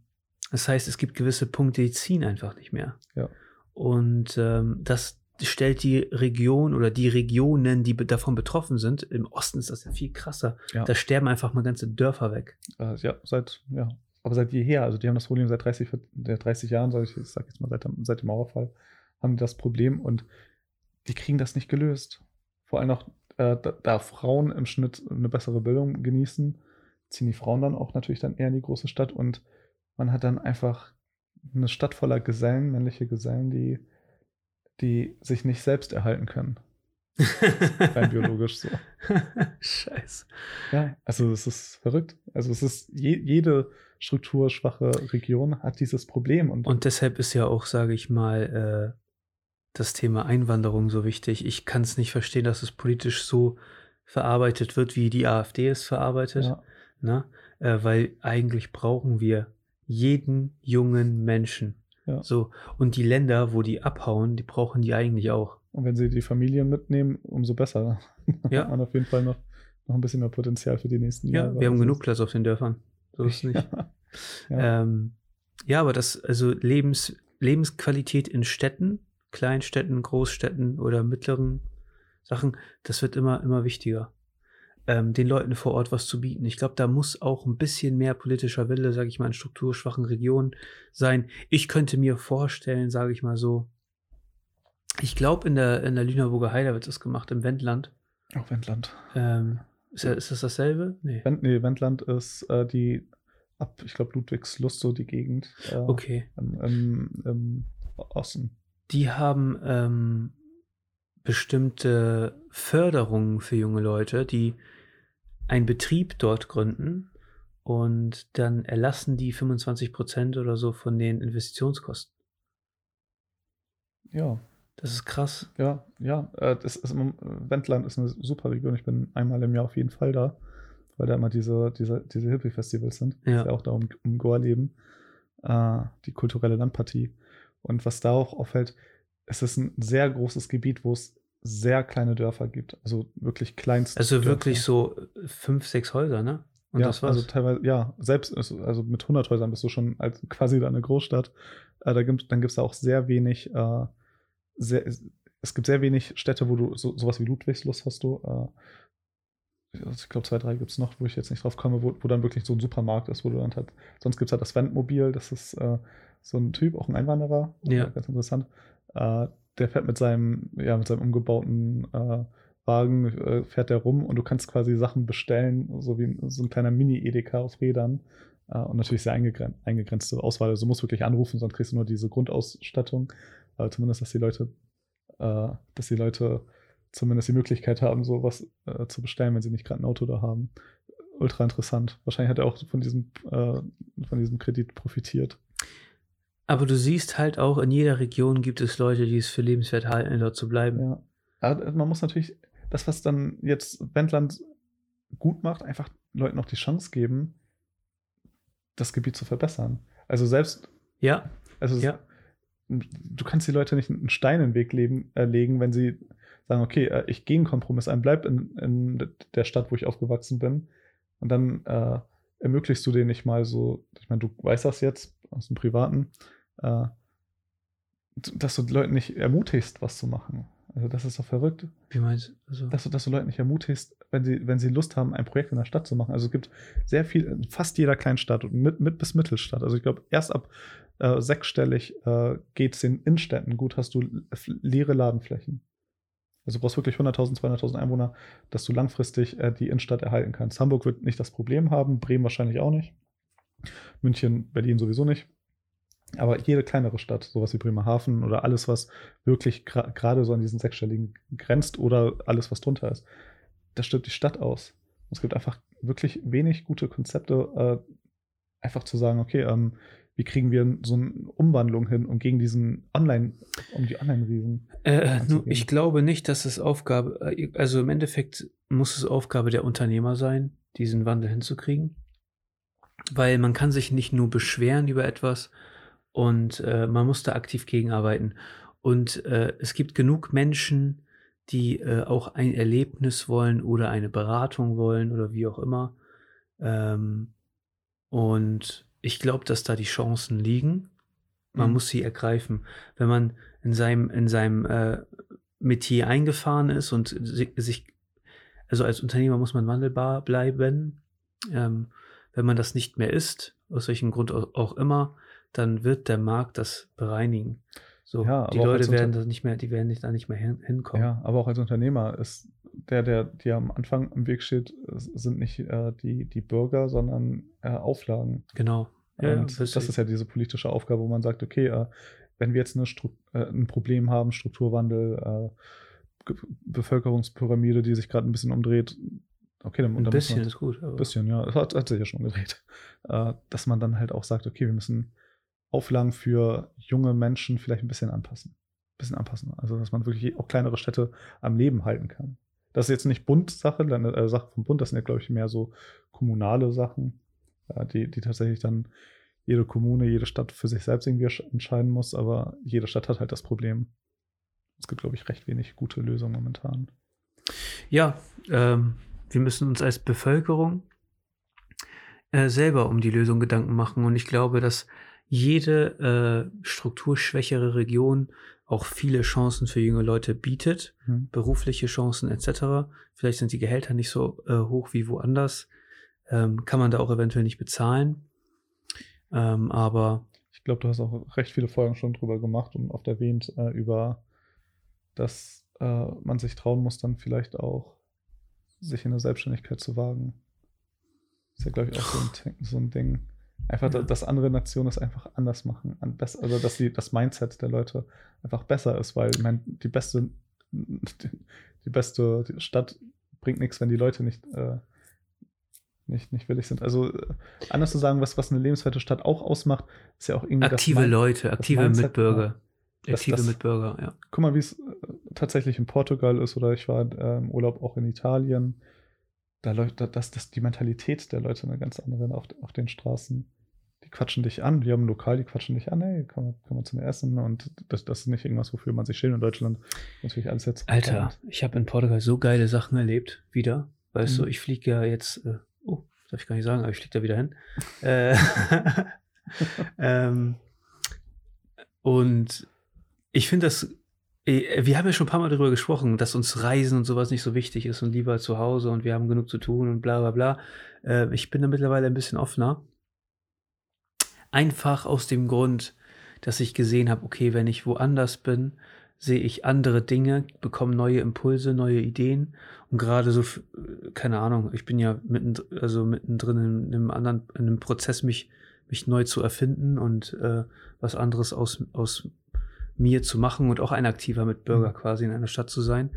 das heißt, es gibt gewisse Punkte, die ziehen einfach nicht mehr. Ja. Und ähm, das, stellt die Region oder die Regionen, die davon betroffen sind, im Osten ist das ja viel krasser. Ja. Da sterben einfach mal ganze Dörfer weg. Äh, ja, seit, ja, aber seit jeher, also die haben das Problem seit 30, 30 Jahren, sag ich, ich sag jetzt mal seit, seit dem Mauerfall, haben die das Problem und die kriegen das nicht gelöst. Vor allem auch, äh, da, da, Frauen im Schnitt eine bessere Bildung genießen, ziehen die Frauen dann auch natürlich dann eher in die große Stadt und man hat dann einfach eine Stadt voller Gesellen, männliche Gesellen, die die sich nicht selbst erhalten können. Rein biologisch so. Scheiße. Ja, also es ist verrückt. Also es ist je, jede strukturschwache Region hat dieses Problem. Und, und deshalb ist ja auch, sage ich mal, äh, das Thema Einwanderung so wichtig. Ich kann es nicht verstehen, dass es politisch so verarbeitet wird, wie die AfD es verarbeitet. Ja. Ne? Äh, weil eigentlich brauchen wir jeden jungen Menschen. Ja. So. Und die Länder, wo die abhauen, die brauchen die eigentlich auch. Und wenn sie die Familien mitnehmen, umso besser. Ja. hat man auf jeden Fall noch, noch ein bisschen mehr Potenzial für die nächsten ja, Jahre. Ja, wir haben genug Platz auf den Dörfern. So ist es nicht. ja. Ja. Ähm, ja, aber das, also Lebens, Lebensqualität in Städten, Kleinstädten, Großstädten oder mittleren Sachen, das wird immer, immer wichtiger ähm, den Leuten vor Ort was zu bieten. Ich glaube, da muss auch ein bisschen mehr politischer Wille, sage ich mal, in strukturschwachen Regionen sein. Ich könnte mir vorstellen, sage ich mal so, ich glaube, in der, in der Lüneburger Heide wird das gemacht, im Wendland. Auch Wendland. Ähm, ist, ist, das dasselbe? Nee. Wend, nee, Wendland ist äh, die, ab, ich glaube, Ludwigslust, so die Gegend. Äh, okay. Im, im, Im, Osten. Die haben ähm, bestimmte Förderungen für junge Leute, die einen Betrieb dort gründen und dann erlassen die 25 Prozent oder so von den Investitionskosten. Ja. Das ist krass. Ja, ja. Äh, das ist, Wendland ist eine super Region. Ich bin einmal im Jahr auf jeden Fall da, weil da immer diese, diese, diese Hippie-Festivals sind. Ja. Ist ja auch da um, um Goa leben. Äh, die kulturelle Landpartie. Und was da auch auffällt, es ist ein sehr großes Gebiet, wo es sehr kleine Dörfer gibt. Also wirklich kleinste. Also Dörfer. wirklich so fünf, sechs Häuser, ne? Und ja, das war's. also teilweise, ja, selbst, also mit 100 Häusern bist du schon als quasi da eine Großstadt. Äh, da gibt, dann gibt es da auch sehr wenig, äh, sehr, es gibt sehr wenig Städte, wo du so, sowas wie Ludwigslust hast du. Äh, ich glaube, zwei, drei gibt es noch, wo ich jetzt nicht drauf komme, wo, wo dann wirklich so ein Supermarkt ist, wo du dann halt, sonst gibt es halt das Wendmobil, das ist äh, so ein Typ, auch ein Einwanderer, Ja. ganz interessant. Äh, der fährt mit seinem, ja, mit seinem umgebauten äh, Wagen, äh, fährt der rum und du kannst quasi Sachen bestellen, so wie so ein kleiner Mini-Edeka auf Rädern. Äh, und natürlich sehr eingegren eingegrenzte Auswahl. Also du musst wirklich anrufen, sonst kriegst du nur diese Grundausstattung. Zumindest, dass die Leute, äh, dass die Leute zumindest die Möglichkeit haben, sowas äh, zu bestellen, wenn sie nicht gerade ein Auto da haben. Ultra interessant. Wahrscheinlich hat er auch von diesem, von diesem Kredit profitiert. Aber du siehst halt auch, in jeder Region gibt es Leute, die es für lebenswert halten, dort zu bleiben. Ja. Aber man muss natürlich, das, was dann jetzt Wendland gut macht, einfach Leuten auch die Chance geben, das Gebiet zu verbessern. Also selbst, Ja, also ja. du kannst die Leute nicht einen Stein in den Weg leben, äh, legen, wenn sie sagen, okay, äh, ich gehe einen Kompromiss ein, bleib in, in der Stadt, wo ich aufgewachsen bin. Und dann äh, ermöglichst du denen nicht mal so, ich meine, du weißt das jetzt aus dem Privaten, äh, dass du Leute nicht ermutigst, was zu machen. Also das ist doch verrückt, Wie meinst du? Also, dass du, dass du Leute nicht ermutigst, wenn sie, wenn sie Lust haben, ein Projekt in der Stadt zu machen. Also es gibt sehr viel, in fast jeder Kleinstadt und mit, mit bis Mittelstadt. Also ich glaube, erst ab äh, sechsstellig äh, geht es in Innenstädten gut, hast du leere Ladenflächen. Also du brauchst wirklich 100.000, 200.000 Einwohner, dass du langfristig äh, die Innenstadt erhalten kannst. Hamburg wird nicht das Problem haben, Bremen wahrscheinlich auch nicht. München, Berlin sowieso nicht. Aber jede kleinere Stadt, sowas wie Bremerhaven oder alles, was wirklich gra- gerade so an diesen sechsstelligen grenzt oder alles, was drunter ist, das stirbt die Stadt aus. Und es gibt einfach wirklich wenig gute Konzepte, äh, einfach zu sagen, okay, ähm, wie kriegen wir so eine Umwandlung hin, um gegen diesen Online, um die Online-Riesen. äh, nur, ich glaube nicht, dass es Aufgabe, äh, also im Endeffekt muss es Aufgabe der Unternehmer sein, diesen Wandel hinzukriegen. Weil man kann sich nicht nur beschweren über etwas und äh, man muss da aktiv gegenarbeiten. Und äh, es gibt genug Menschen, die äh, auch ein Erlebnis wollen oder eine Beratung wollen oder wie auch immer. Ähm, und ich glaube, dass da die Chancen liegen. Man Mhm. muss sie ergreifen. Wenn man in seinem, in seinem äh, Metier eingefahren ist und si- sich, also als Unternehmer muss man wandelbar bleiben. Ähm, wenn man das nicht mehr ist, aus welchem Grund au- auch immer, dann wird der Markt das bereinigen. So, Ja, die Leute werden Unter- da nicht mehr, die werden nicht da nicht mehr hin, hinkommen. Ja, aber auch als Unternehmer ist der, der dir am Anfang im Weg steht, sind nicht äh, die, die Bürger, sondern äh, Auflagen. Genau. Ja, ja, und das das ist ja diese politische Aufgabe, wo man sagt, okay, äh, wenn wir jetzt eine Stru äh, ein Problem haben, Strukturwandel, äh, Bevölkerungspyramide, die sich gerade ein bisschen umdreht, okay, dann, ein dann bisschen muss ist gut. man, ein bisschen, ja, es hat, hat sich ja schon gedreht, äh, dass man dann halt auch sagt, okay, wir müssen Auflagen für junge Menschen vielleicht ein bisschen anpassen. Ein bisschen anpassen. Also, dass man wirklich auch kleinere Städte am Leben halten kann. Das ist jetzt nicht Bund-Sache, äh, Sache vom Bund, das sind ja, glaube ich, mehr so kommunale Sachen, äh, die, die tatsächlich dann jede Kommune, jede Stadt für sich selbst irgendwie sch- entscheiden muss, aber jede Stadt hat halt das Problem. Es gibt, glaube ich, recht wenig gute Lösungen momentan. Ja, ähm, wir müssen uns als Bevölkerung äh, selber um die Lösung Gedanken machen. Und ich glaube, dass jede äh, strukturschwächere Region auch viele Chancen für junge Leute bietet, Hm. berufliche Chancen etc. Vielleicht sind die Gehälter nicht so äh, hoch wie woanders. Ähm, kann man da auch eventuell nicht bezahlen. Ähm, aber Ich glaube, du hast auch recht viele Folgen schon drüber gemacht und oft erwähnt, äh, über, dass äh, man sich trauen muss, dann vielleicht auch sich in eine Selbstständigkeit zu wagen. ist ja, glaube ich, auch so ein, so ein Ding. Einfach, Ja. da- dass andere Nationen es einfach anders machen. Also, dass die, das Mindset der Leute einfach besser ist, weil ich mein, die beste, die, beste Stadt bringt nichts, wenn die Leute nicht, äh, nicht, nicht willig sind. Also, äh, anders zu sagen, was, was eine lebenswerte Stadt auch ausmacht, ist ja auch irgendwie aktive das Leute, aktive Mindset, Mitbürger. Das- Aktive das- Mitbürger, ja. Guck mal, wie es äh, tatsächlich in Portugal ist oder ich war äh, im Urlaub auch in Italien. Da läuft da- das, das die Mentalität der Leute eine ganz andere auf, auf den Straßen. Die quatschen dich an, wir haben ein Lokal, die quatschen dich an, hey, komm, mal- komm mal zu mir essen. Und das, das ist nicht irgendwas, wofür man sich schämt in Deutschland. Natürlich alles jetzt. Alter, ich habe in Portugal so geile Sachen erlebt, wieder. Weißt Mhm. du, ich fliege ja jetzt, äh, oh, darf ich gar nicht sagen, aber ich fliege da wieder hin. äh, ähm, und ich finde das, wir haben ja schon ein paar Mal darüber gesprochen, dass uns Reisen und sowas nicht so wichtig ist und lieber zu Hause und wir haben genug zu tun und bla bla bla. Äh, ich bin da mittlerweile ein bisschen offener. Einfach aus dem Grund, dass ich gesehen habe, okay, wenn ich woanders bin, sehe ich andere Dinge, bekomme neue Impulse, neue Ideen und gerade so, keine Ahnung, ich bin ja mitten, also mittendrin in einem anderen, in einem Prozess, mich, mich neu zu erfinden und äh, was anderes aus, aus mir zu machen und auch ein aktiver Mitbürger mhm. quasi in einer Stadt zu sein,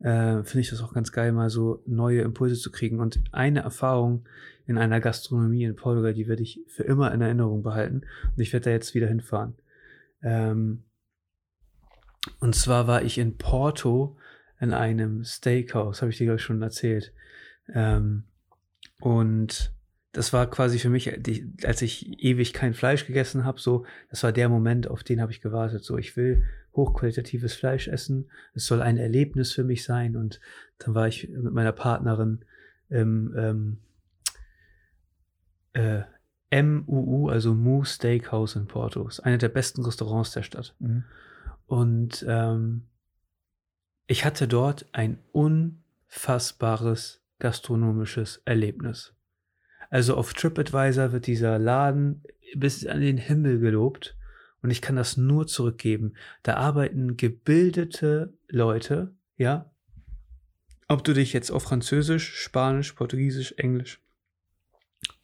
äh, finde ich das auch ganz geil, mal so neue Impulse zu kriegen. Und eine Erfahrung in einer Gastronomie in Portugal, die werde ich für immer in Erinnerung behalten. Und ich werde da jetzt wieder hinfahren. Ähm, und zwar war ich in Porto in einem Steakhouse, habe ich dir glaube ich schon erzählt. Ähm, und das war quasi für mich, als ich ewig kein Fleisch gegessen habe, so, das war der Moment, auf den habe ich gewartet. So, ich will hochqualitatives Fleisch essen. Es soll ein Erlebnis für mich sein. Und dann war ich mit meiner Partnerin im ähm, äh, MUU, also Mu Steakhouse in Porto. Ist eine der besten Restaurants der Stadt. Mhm. Und ähm, ich hatte dort ein unfassbares gastronomisches Erlebnis. Also auf TripAdvisor wird dieser Laden bis an den Himmel gelobt und ich kann das nur zurückgeben. Da arbeiten gebildete Leute, ja. Ob du dich jetzt auf Französisch, Spanisch, Portugiesisch, Englisch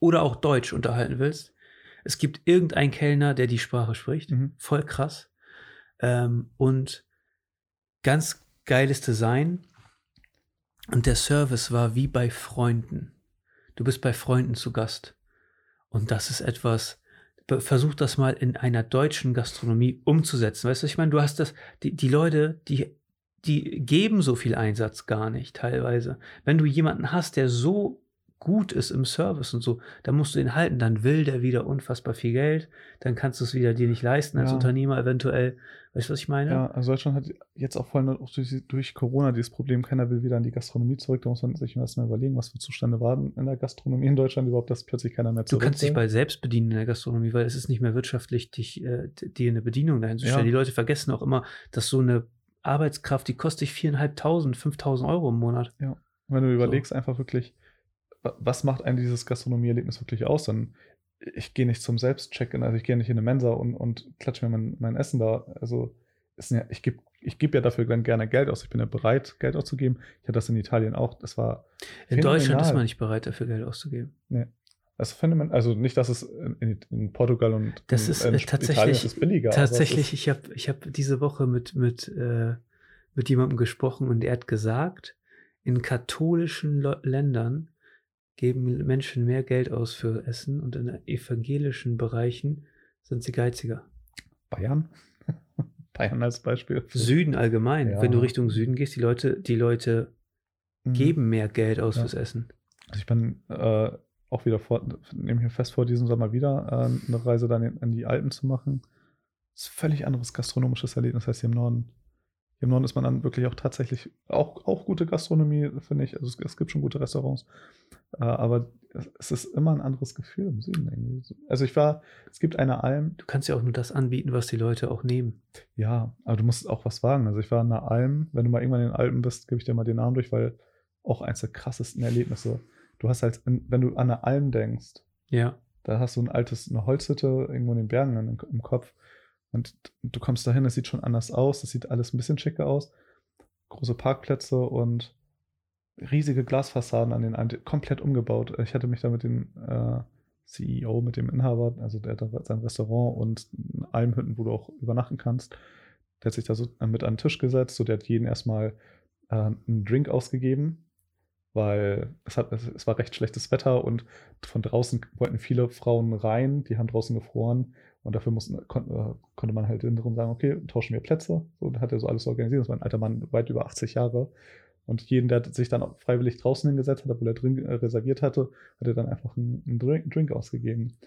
oder auch Deutsch unterhalten willst. Es gibt irgendeinen Kellner, der die Sprache spricht. Mhm. Voll krass. Ähm, und ganz geiles Design. Und der Service war wie bei Freunden. Du bist bei Freunden zu Gast. Und das ist etwas, versuch das mal in einer deutschen Gastronomie umzusetzen. Weißt du, ich meine, du hast das, die, die Leute, die, die geben so viel Einsatz gar nicht teilweise. Wenn du jemanden hast, der so gut ist im Service und so, dann musst du ihn halten, dann will der wieder unfassbar viel Geld, dann kannst du es wieder dir nicht leisten als ja. Unternehmer eventuell. Weißt du, was ich meine? Ja, also Deutschland hat jetzt auch vor allem auch durch, durch, Corona dieses Problem, keiner will wieder in die Gastronomie zurück, da muss man sich erstmal überlegen, was für Zustände waren in der Gastronomie in Deutschland überhaupt, dass plötzlich keiner mehr zurück Du kannst will. dich bald selbst bedienen in der Gastronomie, weil es ist nicht mehr wirtschaftlich, dich, äh, dir eine Bedienung dahin zu stellen. Ja. Die Leute vergessen auch immer, dass so eine Arbeitskraft, die kostet dich viereinhalbtausend, fünftausend Euro im Monat. Ja. wenn du überlegst, so. einfach wirklich, was macht ein dieses Gastronomieerlebnis wirklich aus? Dann ich gehe nicht zum Selbstcheck-in, also ich gehe nicht in eine Mensa und, und klatsche mir mein, mein Essen da. Also ja, ich gebe ich geb ja dafür dann gerne Geld aus. Ich bin ja bereit, Geld auszugeben. Ich hatte das in Italien auch. Das war. In phänomenal. Deutschland ist man nicht bereit, dafür Geld auszugeben. Nee. Phänomenal. Also nicht, dass es in, in Portugal und das ist in, äh, tatsächlich ist billiger. Tatsächlich, ich habe ich hab diese Woche mit, mit, äh, mit jemandem gesprochen und er hat gesagt, in katholischen Ländern geben Menschen mehr Geld aus für Essen und in evangelischen Bereichen sind sie geiziger. Bayern? Bayern als Beispiel. Süden allgemein. Ja. Wenn du Richtung Süden gehst, die Leute, die Leute mhm. geben mehr Geld aus ja. fürs Essen. Also ich bin äh, auch wieder vor, nehme mir fest vor, diesen Sommer wieder äh, eine Reise dann in, in, die Alpen zu machen. Das ist ein völlig anderes gastronomisches Erlebnis als hier im Norden. Im Norden ist man dann wirklich auch tatsächlich auch, auch gute Gastronomie, finde ich. Also es, es, gibt schon gute Restaurants. Äh, aber es ist immer ein anderes Gefühl im Süden irgendwie. Also ich war, es gibt eine Alm. Du kannst ja auch nur das anbieten, was die Leute auch nehmen. Ja, aber du musst auch was wagen. Also ich war in einer Alm, wenn du mal irgendwann in den Alpen bist, gebe ich dir mal den Namen durch, weil auch eins der krassesten Erlebnisse. Du hast halt, wenn du an eine Alm denkst, ja. da hast du ein altes, eine Holzhütte irgendwo in den Bergen im Kopf. Und du kommst dahin, es sieht schon anders aus, es sieht alles ein bisschen schicker aus. Große Parkplätze und riesige Glasfassaden an den einen, komplett umgebaut. Ich hatte mich da mit dem äh, CEO, mit dem Inhaber, also der hat sein Restaurant und Almhütten, wo du auch übernachten kannst. Der hat sich da so mit an den Tisch gesetzt, so der hat jeden erstmal äh, einen Drink ausgegeben, weil es, hat, es war recht schlechtes Wetter und von draußen wollten viele Frauen rein, die haben draußen gefroren und dafür mussten, kon, äh, konnte man halt drin sagen, okay, tauschen wir Plätze. So hat er so alles organisiert. Das war ein alter Mann, weit über 80 Jahre. Und jeden, der sich dann freiwillig draußen hingesetzt hat, obwohl er drin äh, reserviert hatte, hat er dann einfach einen, einen Drink, Drink, ausgegeben.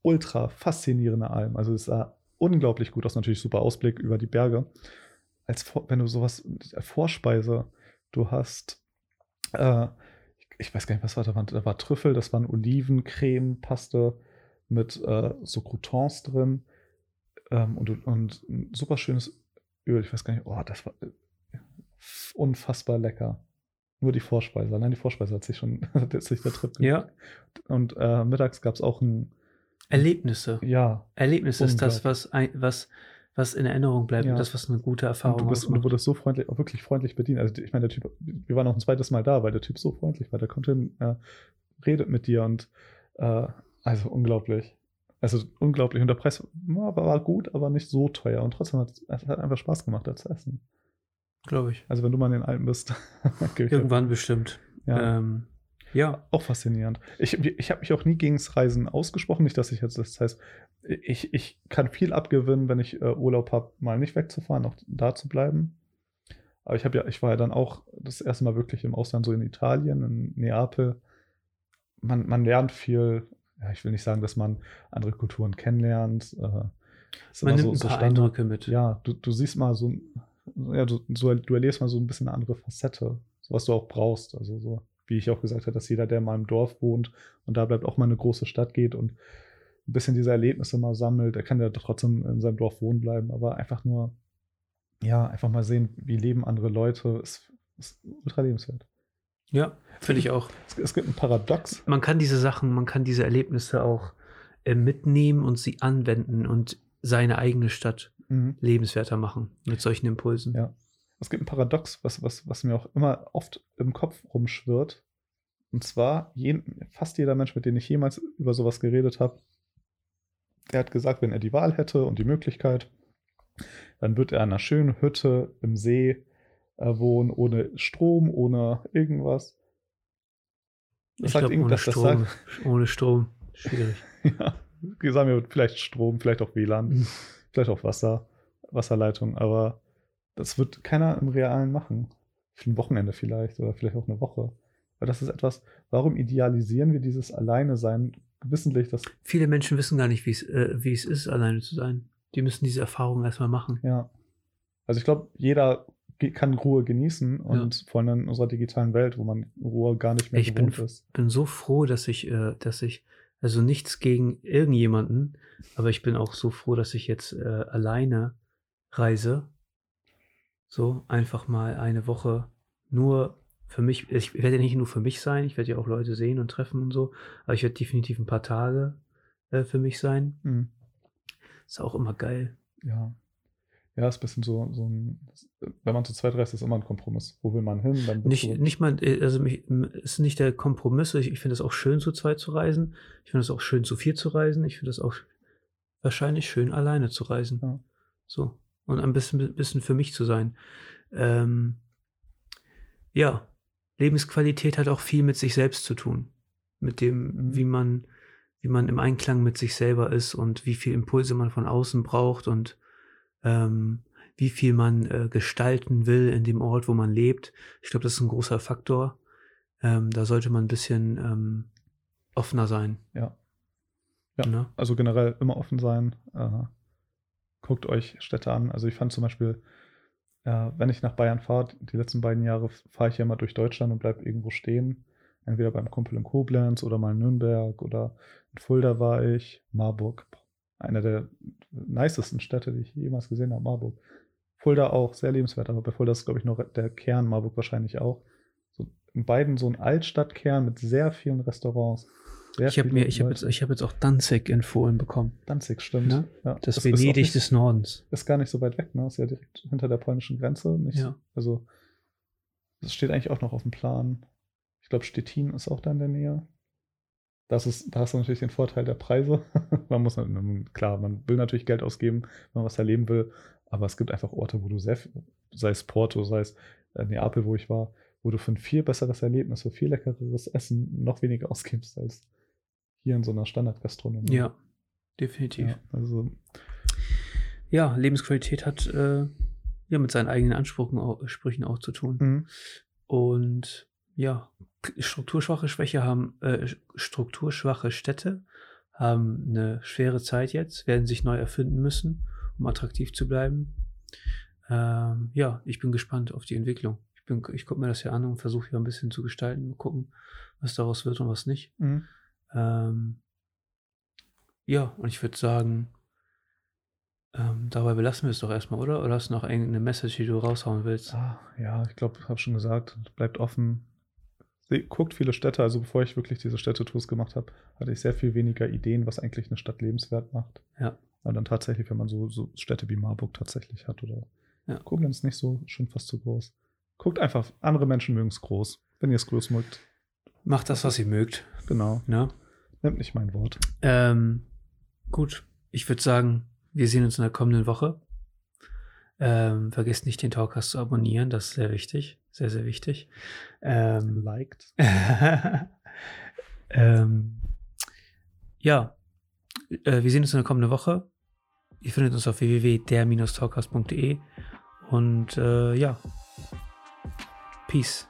Ultra faszinierende Alm. Also es sah unglaublich gut aus, natürlich super Ausblick über die Berge. Als wenn du sowas, Vorspeise, du hast, äh, ich weiß gar nicht, was war da, war, da war Trüffel, das waren Olivencreme, Paste mit äh, so Croutons drin ähm, und, und ein super schönes Öl. Ich weiß gar nicht, oh, das war unfassbar lecker. Nur die Vorspeise. Allein die Vorspeise hat sich schon, hat sich der Trip Ja. Und äh, mittags gab es auch ein. Erlebnisse. Ja. Erlebnisse ist das, was, ein, was, was in Erinnerung bleibt Ja. und das, was eine gute Erfahrung du, bist, und du wurdest so freundlich, auch wirklich freundlich bedient. Also ich meine, der Typ, wir waren auch ein zweites Mal da, weil der Typ so freundlich war. Der kommt hin, äh, redet mit dir und äh, also unglaublich. Also unglaublich. Und der Preis war, war gut, aber nicht so teuer. Und trotzdem hat es hat einfach Spaß gemacht, da zu essen. Glaube ich. Also wenn du mal in den Alpen bist, Irgendwann bestimmt. Ja. Ähm, ja. Auch faszinierend. Ich, ich habe mich auch nie gegen das Reisen ausgesprochen. Nicht, dass ich jetzt, das heißt, ich, ich kann viel abgewinnen, wenn ich äh, Urlaub habe, mal nicht wegzufahren, auch da zu bleiben. Aber ich habe ja, ich war ja dann auch das erste Mal wirklich im Ausland, so in Italien, in Neapel. Man, man lernt viel. Ja, ich will nicht sagen, dass man andere Kulturen kennenlernt. Äh, Man nimmt ein paar Standard- Eindrücke mit. Ja, du, du siehst mal so, ja, du, so, du erlebst mal so ein bisschen eine andere Facette, so was du auch brauchst. Also so, wie ich auch gesagt habe, dass jeder, der mal im Dorf wohnt und da bleibt, auch mal in eine große Stadt geht und ein bisschen diese Erlebnisse mal sammelt, der kann ja trotzdem in seinem Dorf wohnen bleiben, aber einfach nur, ja, einfach mal sehen, wie leben andere Leute, ist, ist ultra lebenswert. Ja, finde ich auch. Es, es gibt ein Paradox. Man kann diese Sachen, man kann diese Erlebnisse auch äh, mitnehmen und sie anwenden und seine eigene Stadt Mhm. lebenswerter machen mit solchen Impulsen. Ja. Es gibt ein Paradox, was, was, was mir auch immer oft im Kopf rumschwirrt. Und zwar, jeden, fast jeder Mensch, mit dem ich jemals über sowas geredet habe, der hat gesagt, wenn er die Wahl hätte und die Möglichkeit, dann wird er in einer schönen Hütte im See äh, wohnen, ohne Strom, ohne irgendwas. Das ich sagt irgend- ohne Strom, ohne Strom, schwierig. ja, sagen wir vielleicht Strom, vielleicht auch WLAN, Mhm. vielleicht auch Wasser, Wasserleitung, aber das wird keiner im Realen machen. Für ein Wochenende vielleicht oder vielleicht auch eine Woche. Weil das ist etwas, warum idealisieren wir dieses Alleine-Sein wissentlich, dass, Viele Menschen wissen gar nicht, wie es, äh, wie es ist, alleine zu sein. Die müssen diese Erfahrung erstmal machen. ja. Also ich glaube, jeder kann Ruhe genießen und vor allem in unserer digitalen Welt, wo man Ruhe gar nicht mehr Ich bin, gewohnt ist. bin so froh, dass ich, äh, dass ich, also nichts gegen irgendjemanden, aber ich bin auch so froh, dass ich jetzt äh, alleine reise. So einfach mal eine Woche nur für mich. Ich werde ja nicht nur für mich sein, ich werde ja auch Leute sehen und treffen und so, aber ich werde definitiv ein paar Tage äh, für mich sein. Mhm. Ist auch immer geil. Ja. Ja, ist ein bisschen so, so ein, wenn man zu zweit reist, ist immer ein Kompromiss. Wo will man hin? Dann Nicht, du- nicht mal, äh, also mich, ist nicht der Kompromiss. Ich, ich finde es auch schön, zu zweit zu reisen. Ich finde es auch schön, zu vier zu reisen. Ich finde es auch wahrscheinlich schön, alleine zu reisen. Ja. So. Und ein bisschen, bisschen für mich zu sein. Ähm, ja, Lebensqualität hat auch viel mit sich selbst zu tun. Mit dem, Mhm. wie man, wie man im Einklang mit sich selber ist und wie viel Impulse man von außen braucht und ähm, wie viel man äh, gestalten will in dem Ort, wo man lebt. Ich glaube, das ist ein großer Faktor. Ähm, da sollte man ein bisschen ähm, offener sein. Ja. Ja. Ne? Also generell immer offen sein. Äh, guckt euch Städte an. Also ich fand zum Beispiel, äh, wenn ich nach Bayern fahre, die letzten beiden Jahre fahre ich ja immer durch Deutschland und bleibe irgendwo stehen. Entweder beim Kumpel in Koblenz oder mal in Nürnberg oder in Fulda war ich, Marburg. Eine der nicesten Städte, die ich jemals gesehen habe, Marburg. Fulda auch, sehr lebenswert, aber bei Fulda ist, glaube ich, noch der Kern, Marburg wahrscheinlich auch. So, in beiden so ein Altstadtkern mit sehr vielen Restaurants. Sehr Ich habe mir, ich habe jetzt, ich habe jetzt auch Danzig empfohlen bekommen. Danzig, stimmt. Ne? Ja, Das auch Venedig nicht- des Nordens. Ist gar nicht so weit weg, ne? Ist ja direkt hinter der polnischen Grenze. Nicht, Ja. Also, das steht eigentlich auch noch auf dem Plan. Ich glaube, Stettin ist auch da in der Nähe. Das ist, da hast du natürlich den Vorteil der Preise. man muss, klar, man will natürlich Geld ausgeben, wenn man was erleben will. Aber es gibt einfach Orte, wo du sehr, viel- sei es Porto, sei es äh, Neapel, wo ich war, wo du für ein viel besseres Erlebnis, für viel leckereres Essen noch weniger ausgibst als hier in so einer Standardgastronomie. Ja, definitiv. Ja, also Ja, Lebensqualität hat äh, ja mit seinen eigenen Ansprüchen auch, Sprüchen auch zu tun. mhm. Und ja, strukturschwache Schwäche haben, äh, strukturschwache Städte haben eine schwere Zeit jetzt, werden sich neu erfinden müssen, um attraktiv zu bleiben. Ähm, ja, ich bin gespannt auf die Entwicklung. Ich, bin, ich gucke mir das hier an und versuche hier ein bisschen zu gestalten, gucken, was daraus wird und was nicht. Mhm. Ähm, ja, und ich würde sagen, ähm, dabei belassen wir es doch erstmal, oder? Oder hast du noch irgendeine Message, die du raushauen willst? Ah, ja, ich glaube, ich habe schon gesagt, bleibt offen, guckt viele Städte. Also bevor ich wirklich diese Städtetours gemacht habe, hatte ich sehr viel weniger Ideen, was eigentlich eine Stadt lebenswert macht. Ja. Aber dann tatsächlich, wenn man so, so Städte wie Marburg tatsächlich hat oder Ja. Koblenz nicht so, schon fast zu groß. Guckt einfach, andere Menschen mögen es groß. Wenn ihr es groß mögt, Macht das, was ihr mögt. genau. Ne? Nehmt nicht mein Wort. Ähm, gut, ich würde sagen, wir sehen uns in der kommenden Woche. Ähm, vergesst nicht, den Talkcast zu abonnieren, das ist sehr wichtig. Sehr, sehr wichtig. Ähm, Liked. ähm, ja, äh, wir sehen uns in der kommenden Woche. Ihr findet uns auf www.der-talkcast.de und äh, ja, Peace.